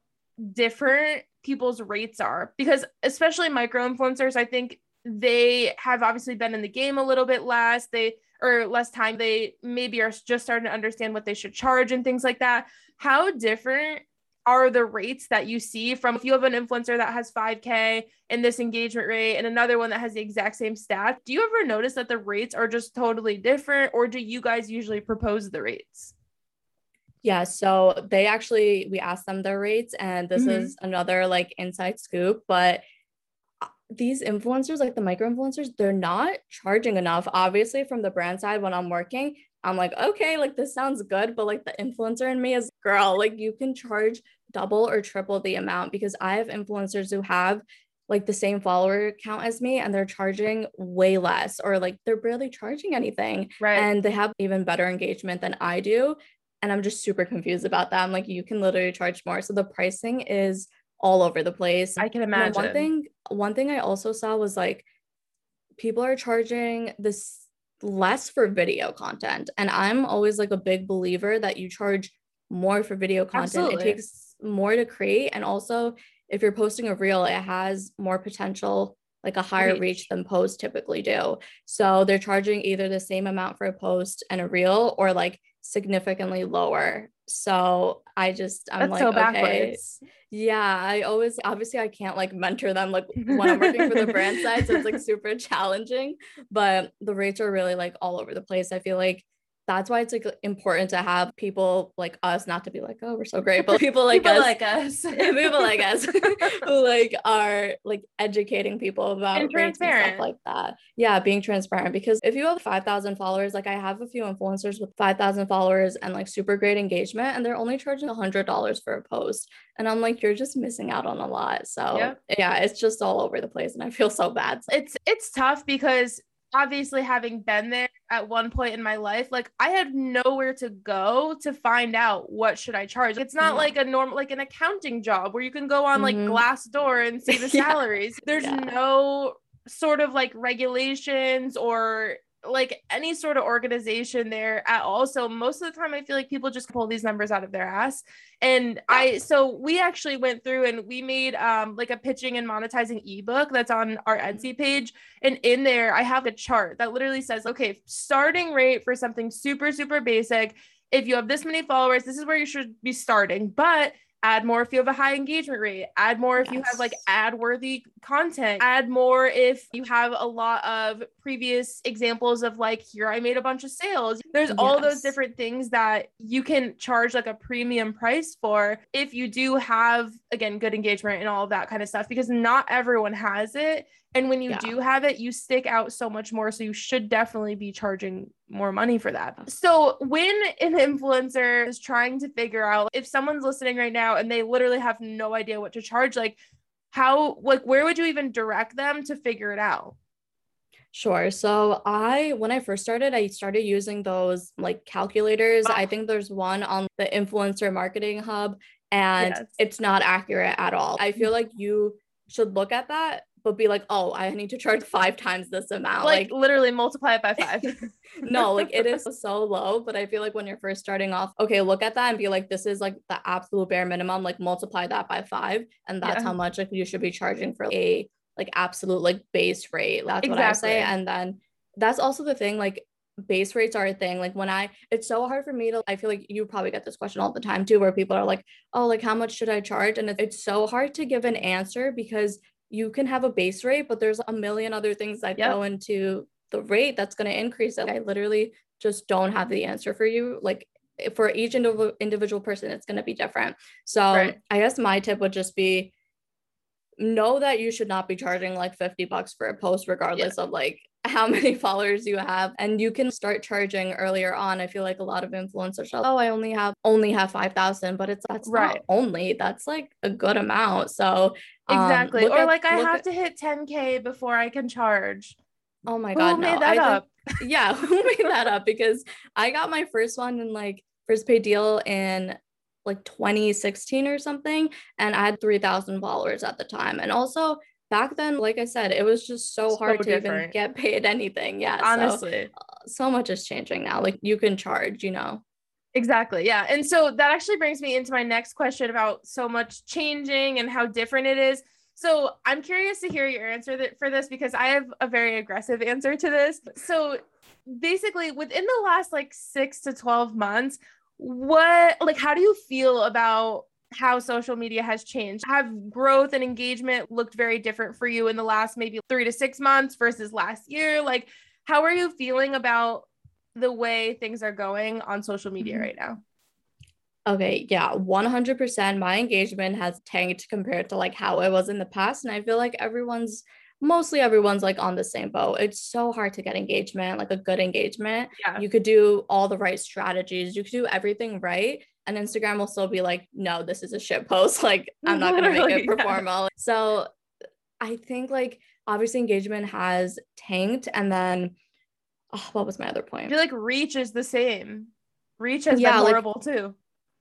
different people's rates are because, especially micro influencers, I think they have obviously been in the game a little bit less. They or less time. They maybe are just starting to understand what they should charge and things like that. How different are the rates that you see from if you have an influencer that has 5k in this engagement rate and another one that has the exact same stat do you ever notice that the rates are just totally different or do you guys usually propose the rates yeah so they actually we asked them their rates and this mm-hmm. is another like inside scoop but uh, these influencers like the micro influencers they're not charging enough obviously from the brand side when i'm working I'm like, okay, like this sounds good, but like the influencer in me is girl, like you can charge double or triple the amount because I have influencers who have like the same follower count as me and they're charging way less or like they're barely charging anything. Right. And they have even better engagement than I do. And I'm just super confused about that. I'm like, you can literally charge more. So the pricing is all over the place. I can imagine. one thing one thing I also saw was like people are charging this less for video content. And I'm always like a big believer that you charge more for video content. Absolutely. It takes more to create. And also, if you're posting a reel, it has more potential, like a higher reach. reach than posts typically do. So they're charging either the same amount for a post and a reel or like significantly lower. So I just I'm That's like so okay. Yeah, I always obviously I can't like mentor them like (laughs) when I'm working for the brand side, so it's like super challenging. But the rates are really like all over the place. I feel like that's why it's like important to have people like us not to be like oh we're so great but (laughs) people like people us. like us. (laughs) People like us (laughs) who like are like educating people about and transparent and stuff like that. Yeah being transparent because if you have 5000 followers like i have a few influencers with 5000 followers and like super great engagement and they're only charging $100 for a post. And i'm like you're just missing out on a lot. So yeah, yeah it's just all over the place and i feel so bad. It's it's tough because obviously having been there at one point in my life like i had nowhere to go to find out what should i charge it's not yeah. like a normal like an accounting job where you can go on like mm-hmm. glassdoor and (laughs) see the salaries yeah. there's yeah. no sort of like regulations or like any sort of organization there at all. So most of the time I feel like people just pull these numbers out of their ass. And I so we actually went through and we made um like a pitching and monetizing ebook that's on our Etsy page. And in there I have a chart that literally says, okay, starting rate for something super, super basic. If you have this many followers, this is where you should be starting. But add more if you have a high engagement rate add more if yes. you have like ad worthy content add more if you have a lot of previous examples of like here i made a bunch of sales there's yes. all those different things that you can charge like a premium price for if you do have again good engagement and all that kind of stuff because not everyone has it and when you yeah. do have it, you stick out so much more. So you should definitely be charging more money for that. So when an influencer is trying to figure out if someone's listening right now and they literally have no idea what to charge, like how, like, where would you even direct them to figure it out? Sure. So I when I first started, I started using those like calculators. Oh. I ah. think there's one on the influencer marketing hub and yes. it's not accurate at all. I feel mm-hmm. like you should look at that but be like, oh, I need to charge five times this amount. Like, like literally multiply it by five. (laughs) no, like it is (laughs) so low. But I feel like when you're first starting off, okay, look at that and be like, this is like the absolute bare minimum. Like multiply that by five. And that's yeah. how much like you should be charging for a like absolute like base rate. That's exactly. what I say. And then that's also the thing, like base rates are a thing. Like when I, it's so hard for me to, I feel like you probably get this question all the time too, where people are like, oh, like how much should I charge? And it's so hard to give an answer because you can have a base rate, but there's a million other things that yep. go into the rate that's going to increase it. I literally just don't have the answer for you. Like for each individual person, it's going to be different. So right. I guess my tip would just be know that you should not be charging like 50 bucks for a post, regardless yeah. of like (laughs) how many followers you have and you can start charging earlier on. I feel like a lot of influencers are, oh i only have only have 5000 but it's that's right. only that's like a good amount. So um, exactly. or at, like i have at, to hit 10k before i can charge. Oh my god who no. made that I up? Think, (laughs) yeah who made that up? (laughs) Because i got my first one in like first paid deal in like 2016 or something and i had 3000 followers at the time and also back then, like I said, it was just so, so hard to different. even get paid anything. Yeah. Honestly. So, uh, so much is changing now. Like you can charge, you know. Exactly. Yeah. And so that actually brings me into my next question about so much changing and how different it is. So I'm curious to hear your answer for this because I have a very aggressive answer to this. So basically, within the last like six to 12 months, what, like, how do you feel about how social media has changed. Have growth and engagement looked very different for you in the last maybe three to six months versus last year? Like, how are you feeling about the way things are going on social media mm-hmm. right now? Okay, yeah, 100%. My engagement has tanked compared to like how it was in the past. And I feel like everyone's mostly everyone's like on the same boat. It's so hard to get engagement, like a good engagement. Yeah. You could do all the right strategies, you could do everything right and Instagram will still be like, no, this is a shit post. (laughs) Like, I'm not gonna make it (laughs) perform well. So I think like obviously engagement has tanked, and then oh, what was my other point? I feel like reach is the same. Reach has yeah, been horrible like, too.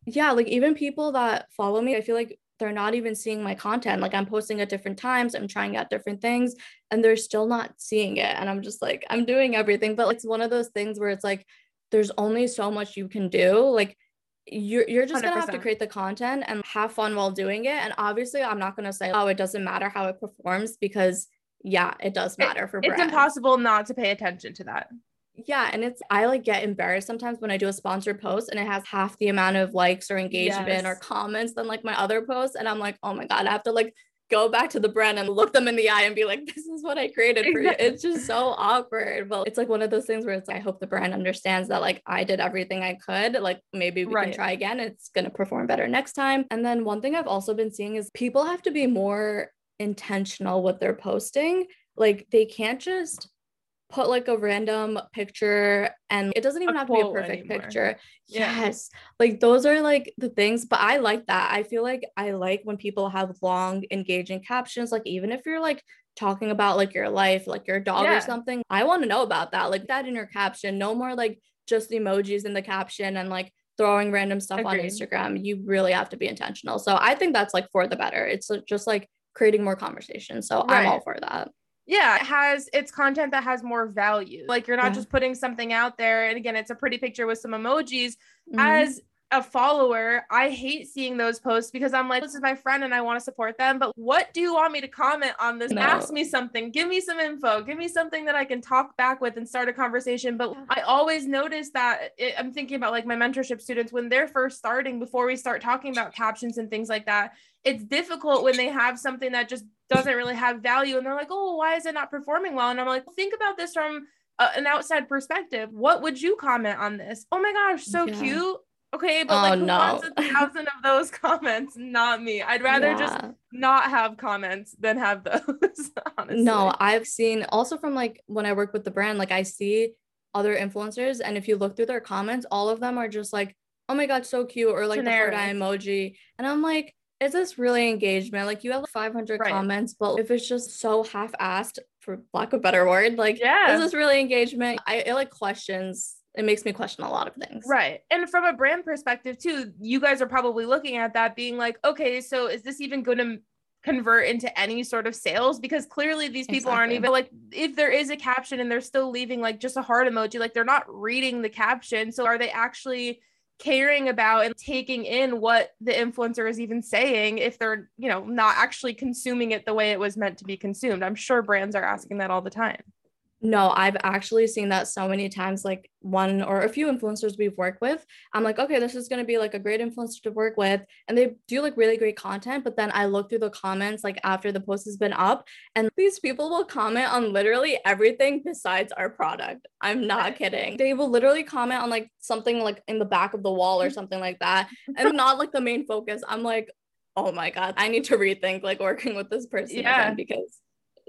Yeah, like even people that follow me, I feel like they're not even seeing my content. Like I'm posting at different times, I'm trying out different things, and they're still not seeing it. And I'm just like, I'm doing everything. But it's one of those things where it's like, there's only so much you can do. Like you're you're just going to have to create the content and have fun while doing it. And obviously, I'm not going to say, oh, it doesn't matter how it performs because yeah, it does matter it, for. It's impossible not to pay attention to that. Yeah, and it's I like get embarrassed sometimes when I do a sponsored post and it has half the amount of likes or engagement yes. or comments than like my other posts and I'm like, "Oh my god, I have to like go back to the brand and look them in the eye and be like, this is what I created for you. It's just so awkward. But it's like one of those things where it's like, I hope the brand understands that like I did everything I could. Like maybe we right. can try again. It's going to perform better next time. And then one thing I've also been seeing is people have to be more intentional with their posting. Like they can't just put like a random picture and it doesn't even a have to be a perfect anymore. picture. Yeah. Yes. Like those are like the things, but I like that. I feel like I like when people have long engaging captions like even if you're like talking about like your life, like your dog yeah. or something, I want to know about that. Like that in your caption. No more like just emojis in the caption and like throwing random stuff Agreed. on Instagram. You really have to be intentional. So I think that's like for the better. It's just like creating more conversation. So right. I'm all for that yeah it has it's content that has more value. Like you're not yeah. just putting something out there and again it's a pretty picture with some emojis. Mm-hmm. as a follower i hate seeing those posts because i'm like this is my friend and i want to support them but what do you want me to comment on this? No. ask me something. Give me some info. Give me something that i can talk back with and start a conversation. But i always notice that it, i'm thinking about like my mentorship students when they're first starting before we start talking about captions and things like that it's difficult when they have something that just doesn't really have value and they're like oh why is it not performing well and i'm like think about this from a, an outside perspective what would you comment on this oh my gosh so yeah. cute okay but oh, like who no. wants a (laughs) thousand of those comments not me i'd rather yeah. just not have comments than have those (laughs) honestly. no i've seen also from like when i work with the brand like i see other influencers and if you look through their comments all of them are just like oh my god so cute or like Generic. the heart eye emoji and i'm like is this really engagement? Like you have 500 right. comments, but if it's just so half-assed, for lack of a better word, like yeah, is this really engagement? I it like questions. It makes me question a lot of things. Right. And from a brand perspective too, you guys are probably looking at that being like, okay, so is this even going to convert into any sort of sales because clearly these people exactly. aren't even like if there is a caption and they're still leaving like just a heart emoji like they're not reading the caption so are they actually caring about and taking in what the influencer is even saying if they're, you know, not actually consuming it the way it was meant to be consumed. I'm sure brands are asking that all the time. No, I've actually seen that so many times. Like one or a few influencers we've worked with, I'm like, okay, this is going to be like a great influencer to work with. And they do like really great content. But then I look through the comments like after the post has been up, and these people will comment on literally everything besides our product. I'm not kidding. They will literally comment on like something like in the back of the wall or mm-hmm. something like that, and (laughs) not like the main focus. I'm like, oh my God, I need to rethink like working with this person yeah. again because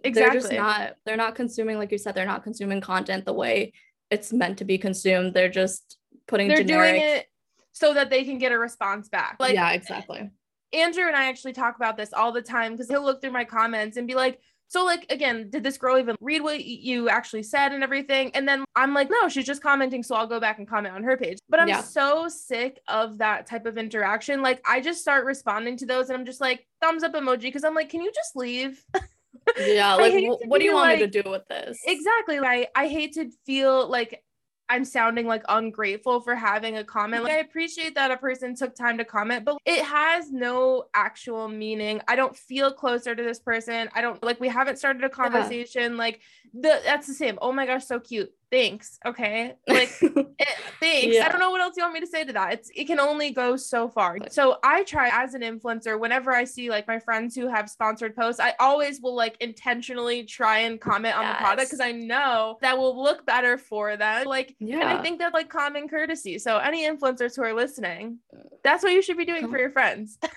exactly. they're just not they're not consuming like you said they're not consuming content the way it's meant to be consumed. They're just putting they're generic... doing it so that they can get a response back. Like yeah exactly. Andrew and i actually talk about this all the time because he'll look through my comments and be like so like again did this girl even read what you actually said and everything? And then i'm like no she's just commenting so i'll go back and comment on her page. But i'm yeah. so sick of that type of interaction. Like i just start responding to those and i'm just like thumbs up emoji because i'm like can you just leave (laughs) yeah (laughs) like what do you want like, me to do with this exactly like i hate to feel like I'm sounding like ungrateful for having a comment. Like I appreciate that a person took time to comment, but it has no actual meaning. I don't feel closer to this person. I don't like we haven't started a conversation. Yeah. Like the that's the same. Oh my gosh, so cute thanks okay? (laughs) Like it, eh, thanks. Yeah. i don't know what else you want me to say to that. It's it can only go so far. So i try as an influencer whenever i see like my friends who have sponsored posts i always will like intentionally try and comment on yes. the product because i know that will look better for them like yeah. and i think that's like common courtesy. So any influencers who are listening that's what you should be doing for your friends. (laughs)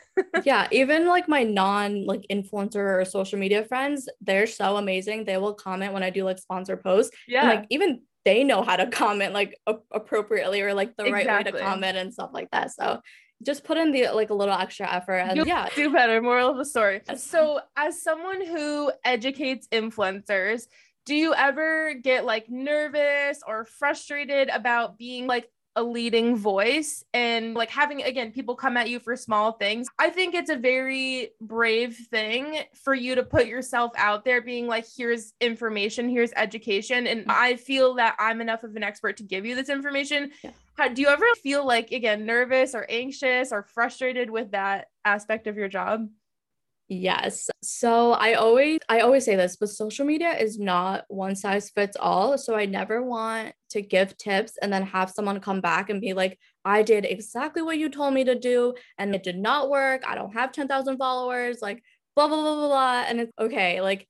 Yeah even like my non like influencer or social media friends they're so amazing. They will comment when i do like sponsor posts. Yeah and, like even they know how to comment like a- appropriately or like the exactly. right way to comment and stuff like that. So just put in the like a little extra effort and You'll yeah, do better. Moral of the story. So as someone who educates influencers, do you ever get like nervous or frustrated about being like a leading voice and like having again people come at you for small things. I think it's a very brave thing for you to put yourself out there being like here's information here's education and mm-hmm. i feel that i'm enough of an expert to give you this information. Yeah. How, do you ever feel like again nervous or anxious or frustrated with that aspect of your job Yes. So I always I always say this, but social media is not one size fits all. So I never want to give tips and then have someone come back and be like, I did exactly what you told me to do and it did not work. I don't have 10,000 followers, like blah blah blah blah blah. And it's okay, like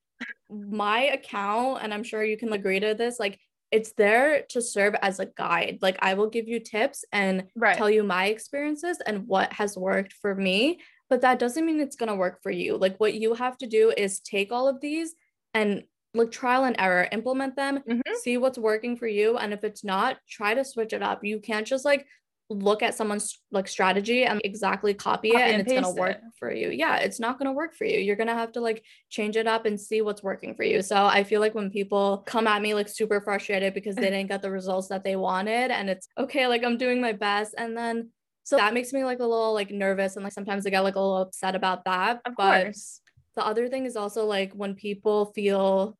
my account, and I'm sure you can agree to this, like it's there to serve as a guide. Like I will give you tips and right. tell you my experiences and what has worked for me but that doesn't mean it's going to work for you. Like what you have to do is take all of these and like trial and error, implement them, mm-hmm. see what's working for you. And if it's not, try to switch it up. You can't just like look at someone's like strategy and exactly copy, copy it and, and it's going to work it. for you. Yeah, it's not going to work for you. You're going to have to like change it up and see what's working for you. So I feel like when people come at me like super frustrated because they (laughs) didn't get the results that they wanted and it's okay, like I'm doing my best and then so that makes me like a little like nervous and like sometimes I get like a little upset about that. Of but course. the other thing is also like when people feel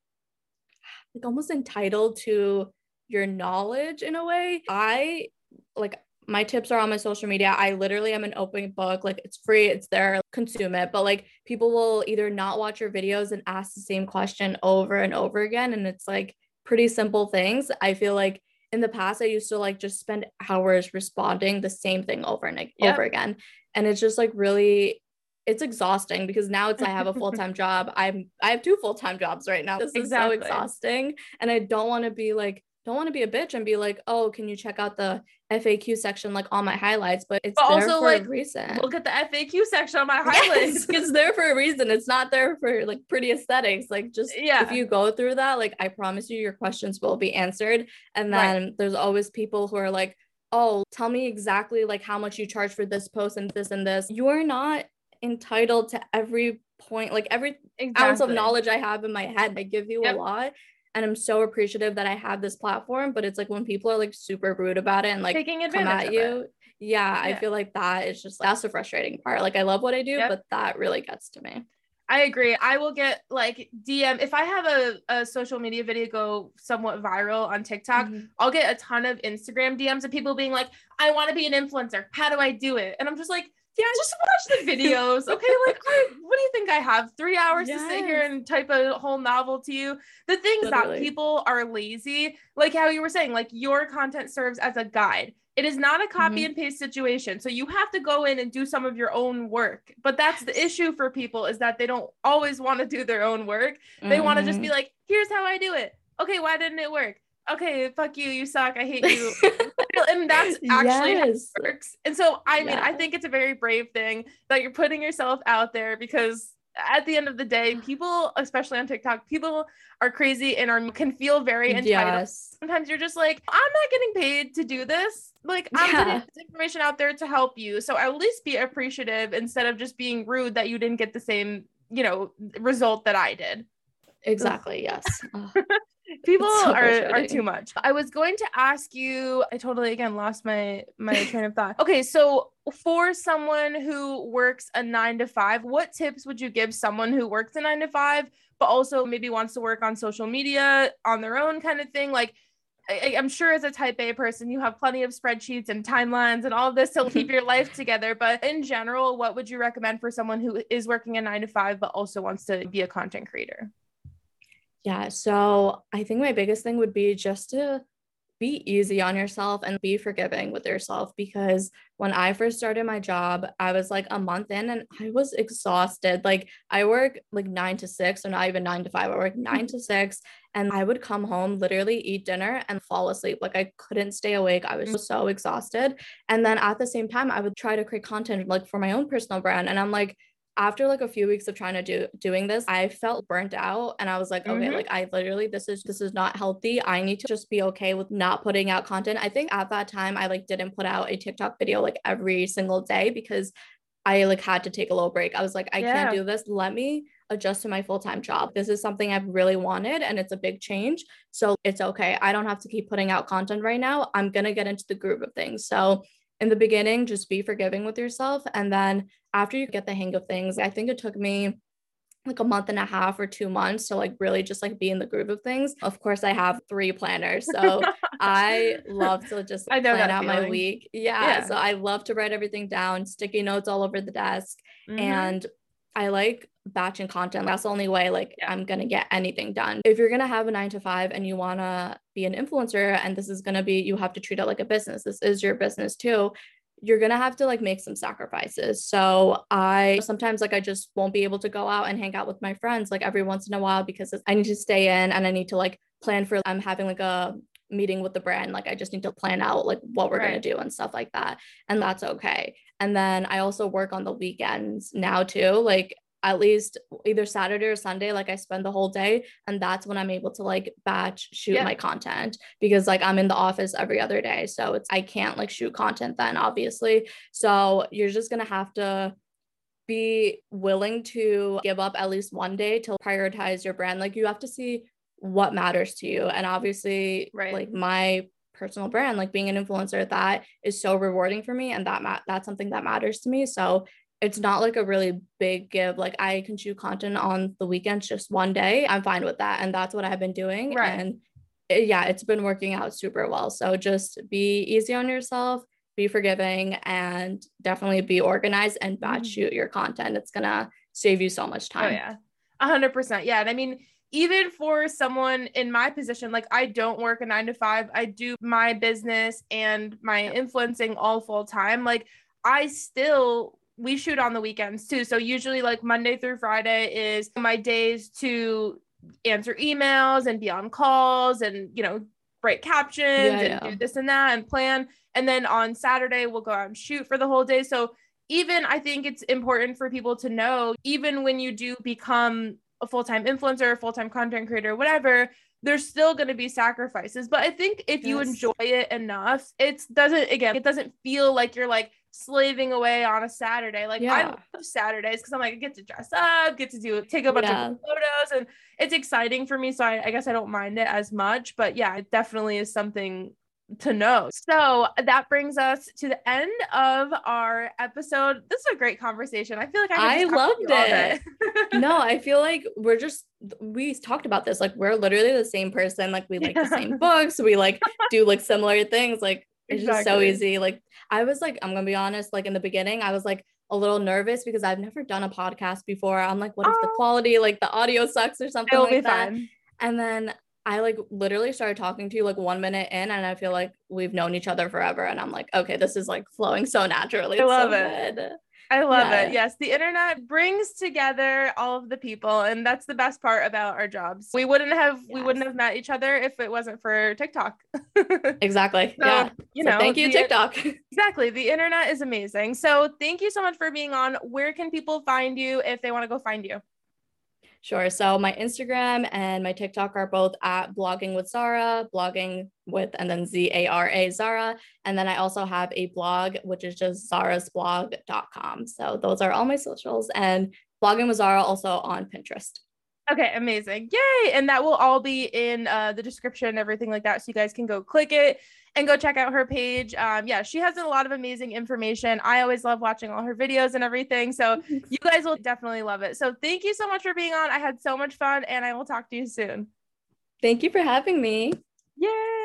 like almost entitled to your knowledge in a way. I like my tips are on my social media. I literally am an open book. Like it's free, it's there, consume it. But like people will either not watch your videos and ask the same question over and over again. And it's like pretty simple things. I feel like in the past I used to like just spend hours responding the same thing over and yep. over again. And it's just like really it's exhausting because now it's I have a (laughs) full-time job. I'm I have two full-time jobs right now. This exactly. is so exhausting. And I don't want to be like don't want to be a bitch and be like, oh, can you check out the FAQ section like all my highlights? But it's but there also, for like, a reason. Look at the FAQ section on my (laughs) highlights. Yes, (laughs) it's there for a reason. It's not there for like pretty aesthetics. Like just yeah. if you go through that, like I promise you, your questions will be answered. And then right. there's always people who are like, oh, tell me exactly like how much you charge for this post and this and this. You are not entitled to every point like every exactly. ounce of knowledge i have in my head i give you yep. a lot and I'm so appreciative that I have this platform. But it's like when people are like super rude about it and like taking advantage come at you. Yeah, yeah, I feel like that is just that's the frustrating part. Like I love what I do, yep. but that really gets to me. I agree. I will get like DM if I have a, a social media video go somewhat viral on TikTok, mm-hmm. I'll get a ton of Instagram DMs of people being like, I want to be an influencer. How do I do it? And I'm just like, yeah, just watch the videos. (laughs) Okay, like what do you think I have? Three hours yes. to sit here and type a whole novel to you. The things Literally. that people are lazy, like how you were saying, like your content serves as a guide. It is not a copy mm-hmm. and paste situation. So you have to go in and do some of your own work. But that's the issue for people is that they don't always want to do their own work. They mm-hmm. want to just be mm-hmm. like, here's how I do it. Okay, why didn't it work? okay, fuck you, you suck, I hate you. (laughs) and that's (laughs) actually yes. how it works. And so, I mean, yeah. I think it's a very brave thing that you're putting yourself out there because at the end of the day, (sighs) people, especially on TikTok, people are crazy and are can feel very entitled. Yes. Sometimes you're just like, I'm not getting paid to do this. Like I'm yeah. putting this information out there to help you. So at least be appreciative instead of just being rude that you didn't get the same, you know, result that I did. Exactly. Yes. (laughs) people so are, are too much i was going to ask you i totally again lost my my train of thought okay so for someone who works a nine to five what tips would you give someone who works a nine to five but also maybe wants to work on social media on their own kind of thing like I, am sure as a type A person, you have plenty of spreadsheets and timelines and all of this to (laughs) keep your life together. But in general, what would you recommend for someone who is working a nine to five, but also wants to be a content creator? Yeah. So I think my biggest thing would be just to be easy on yourself and be forgiving with yourself because when I first started my job, I was like a month in and I was exhausted. Like I work like nine to six, or not even nine to five, I work nine mm-hmm. to six. And I would come home, literally eat dinner and fall asleep. Like I couldn't stay awake. I was mm. so exhausted. And then at the same time, I would try to create content like for my own personal brand. And I'm like, after like a few weeks of trying to do doing this i felt burnt out and i was like okay mm-hmm. like i literally this is this is not healthy i need to just be okay with not putting out content i think at that time i like didn't put out a tiktok video like every single day because I like had to take a little break. I was like, I Yeah. can't do this. Let me adjust to my full-time job. This is something I've really wanted and it's a big change. So it's okay. I don't have to keep putting out content right now. I'm gonna get into the groove of things. So in the beginning, just be forgiving with yourself. And then after you get the hang of things, I think it took me like a month and a half or two months to like really just like be in the groove of things. Of course, I have three planners. So (laughs) I love to just I plan out my week. Yeah, Yeah. So I love to write everything down, sticky notes all over the desk. Mhm. And I like batching content. That's the only way like Yeah. I'm gonna get anything done. If you're gonna have a nine to five and you wanna be an influencer and this is gonna be you have to treat it like a business. This is your business too. You're gonna have to like make some sacrifices. So I sometimes like I just won't be able to go out and hang out with my friends like every once in a while because I need to stay in and I need to like plan for I'm having like a meeting with the brand. Like I just need to plan out like what we're gonna do and stuff like that. And that's okay. And then I also work on the weekends now too. Like at least either Saturday or Sunday, like I spend the whole day. And that's when I'm able to like batch shoot Yeah. my content because like I'm in the office every other day. So it's I can't like shoot content then, obviously. So you're just gonna have to be willing to give up at least one day to prioritize your brand. Like you have to see what matters to you. And obviously, Right. like my personal brand, like being an influencer, that is so rewarding for me. And that ma- that's something that matters to me. So it's not like a really big give. Like I can shoot content on the weekends just one day. I'm fine with that. And that's what I've been doing. Right. And it- yeah, it's been working out super well. So just be easy on yourself, be forgiving, and definitely be organized and batch Mhm. shoot your content. It's gonna save you so much Oh time. yeah. A hundred percent. Yeah. And I mean, even for someone in my position, like I don't work a nine to five. I do my business and my influencing all full time. Like I still we shoot on the weekends too. So usually like Monday through Friday is my days to answer emails and be on calls and you know write captions Yeah, and yeah. do this and that and plan. And then on Saturday we'll go out and shoot for the whole day. So even I think it's important for people to know, even when you do become a full-time influencer, full-time content creator, whatever, there's still going to be sacrifices. But I think if you enjoy it enough, it doesn't again, it doesn't feel like you're like slaving away on a Saturday. Like I love Saturdays because I'm like I get to dress up, get to do take a bunch Yeah. of photos, and it's exciting for me. So I, I guess I don't mind it as much. But yeah, it definitely is something to know. So that brings us to the end of our episode. This is a great conversation. I feel like I, I just talk to loved it. no, I feel like we're just we talked about this. Like we're literally the same person. Like we like the same (laughs) books. We like do like similar things. Like it's just so easy. Like I was like, I'm gonna be honest, like in the beginning, I was like a little nervous because I've never done a podcast before. I'm like, what if the Oh. quality, like the audio sucks or something It'll like that? fun. And then I like literally started talking to you like one minute in, and I feel like we've known each other forever. And I'm like, okay, this is like flowing so naturally. I love so it. good. I love Yeah. it. Yes, the internet brings together all of the people, and that's the best part about our jobs. We wouldn't have we wouldn't have met each other if it wasn't for TikTok. (laughs) Exactly. So, yeah. you So know, thank you, the- TikTok. (laughs) Exactly. The internet is amazing. So thank you so much for being on. Where can people find you if they want to go find you? Sure. So my Instagram and my TikTok are both at blogging with Zara, blogging with and then Z A R A Zara. And then I also have a blog, which is just zarasblog.com. So those are all my socials and blogging with Zara also on Pinterest. Okay, amazing. Yay. And that will all be in uh, the description, and everything like that. So you guys can go click it and go check out her page. Um, yeah, she has a lot of amazing information. I always love watching all her videos and everything. So (laughs) you guys will definitely love it. So thank you so much for being on. I had so much fun and I will talk to you soon. Thank you for having me. Yay.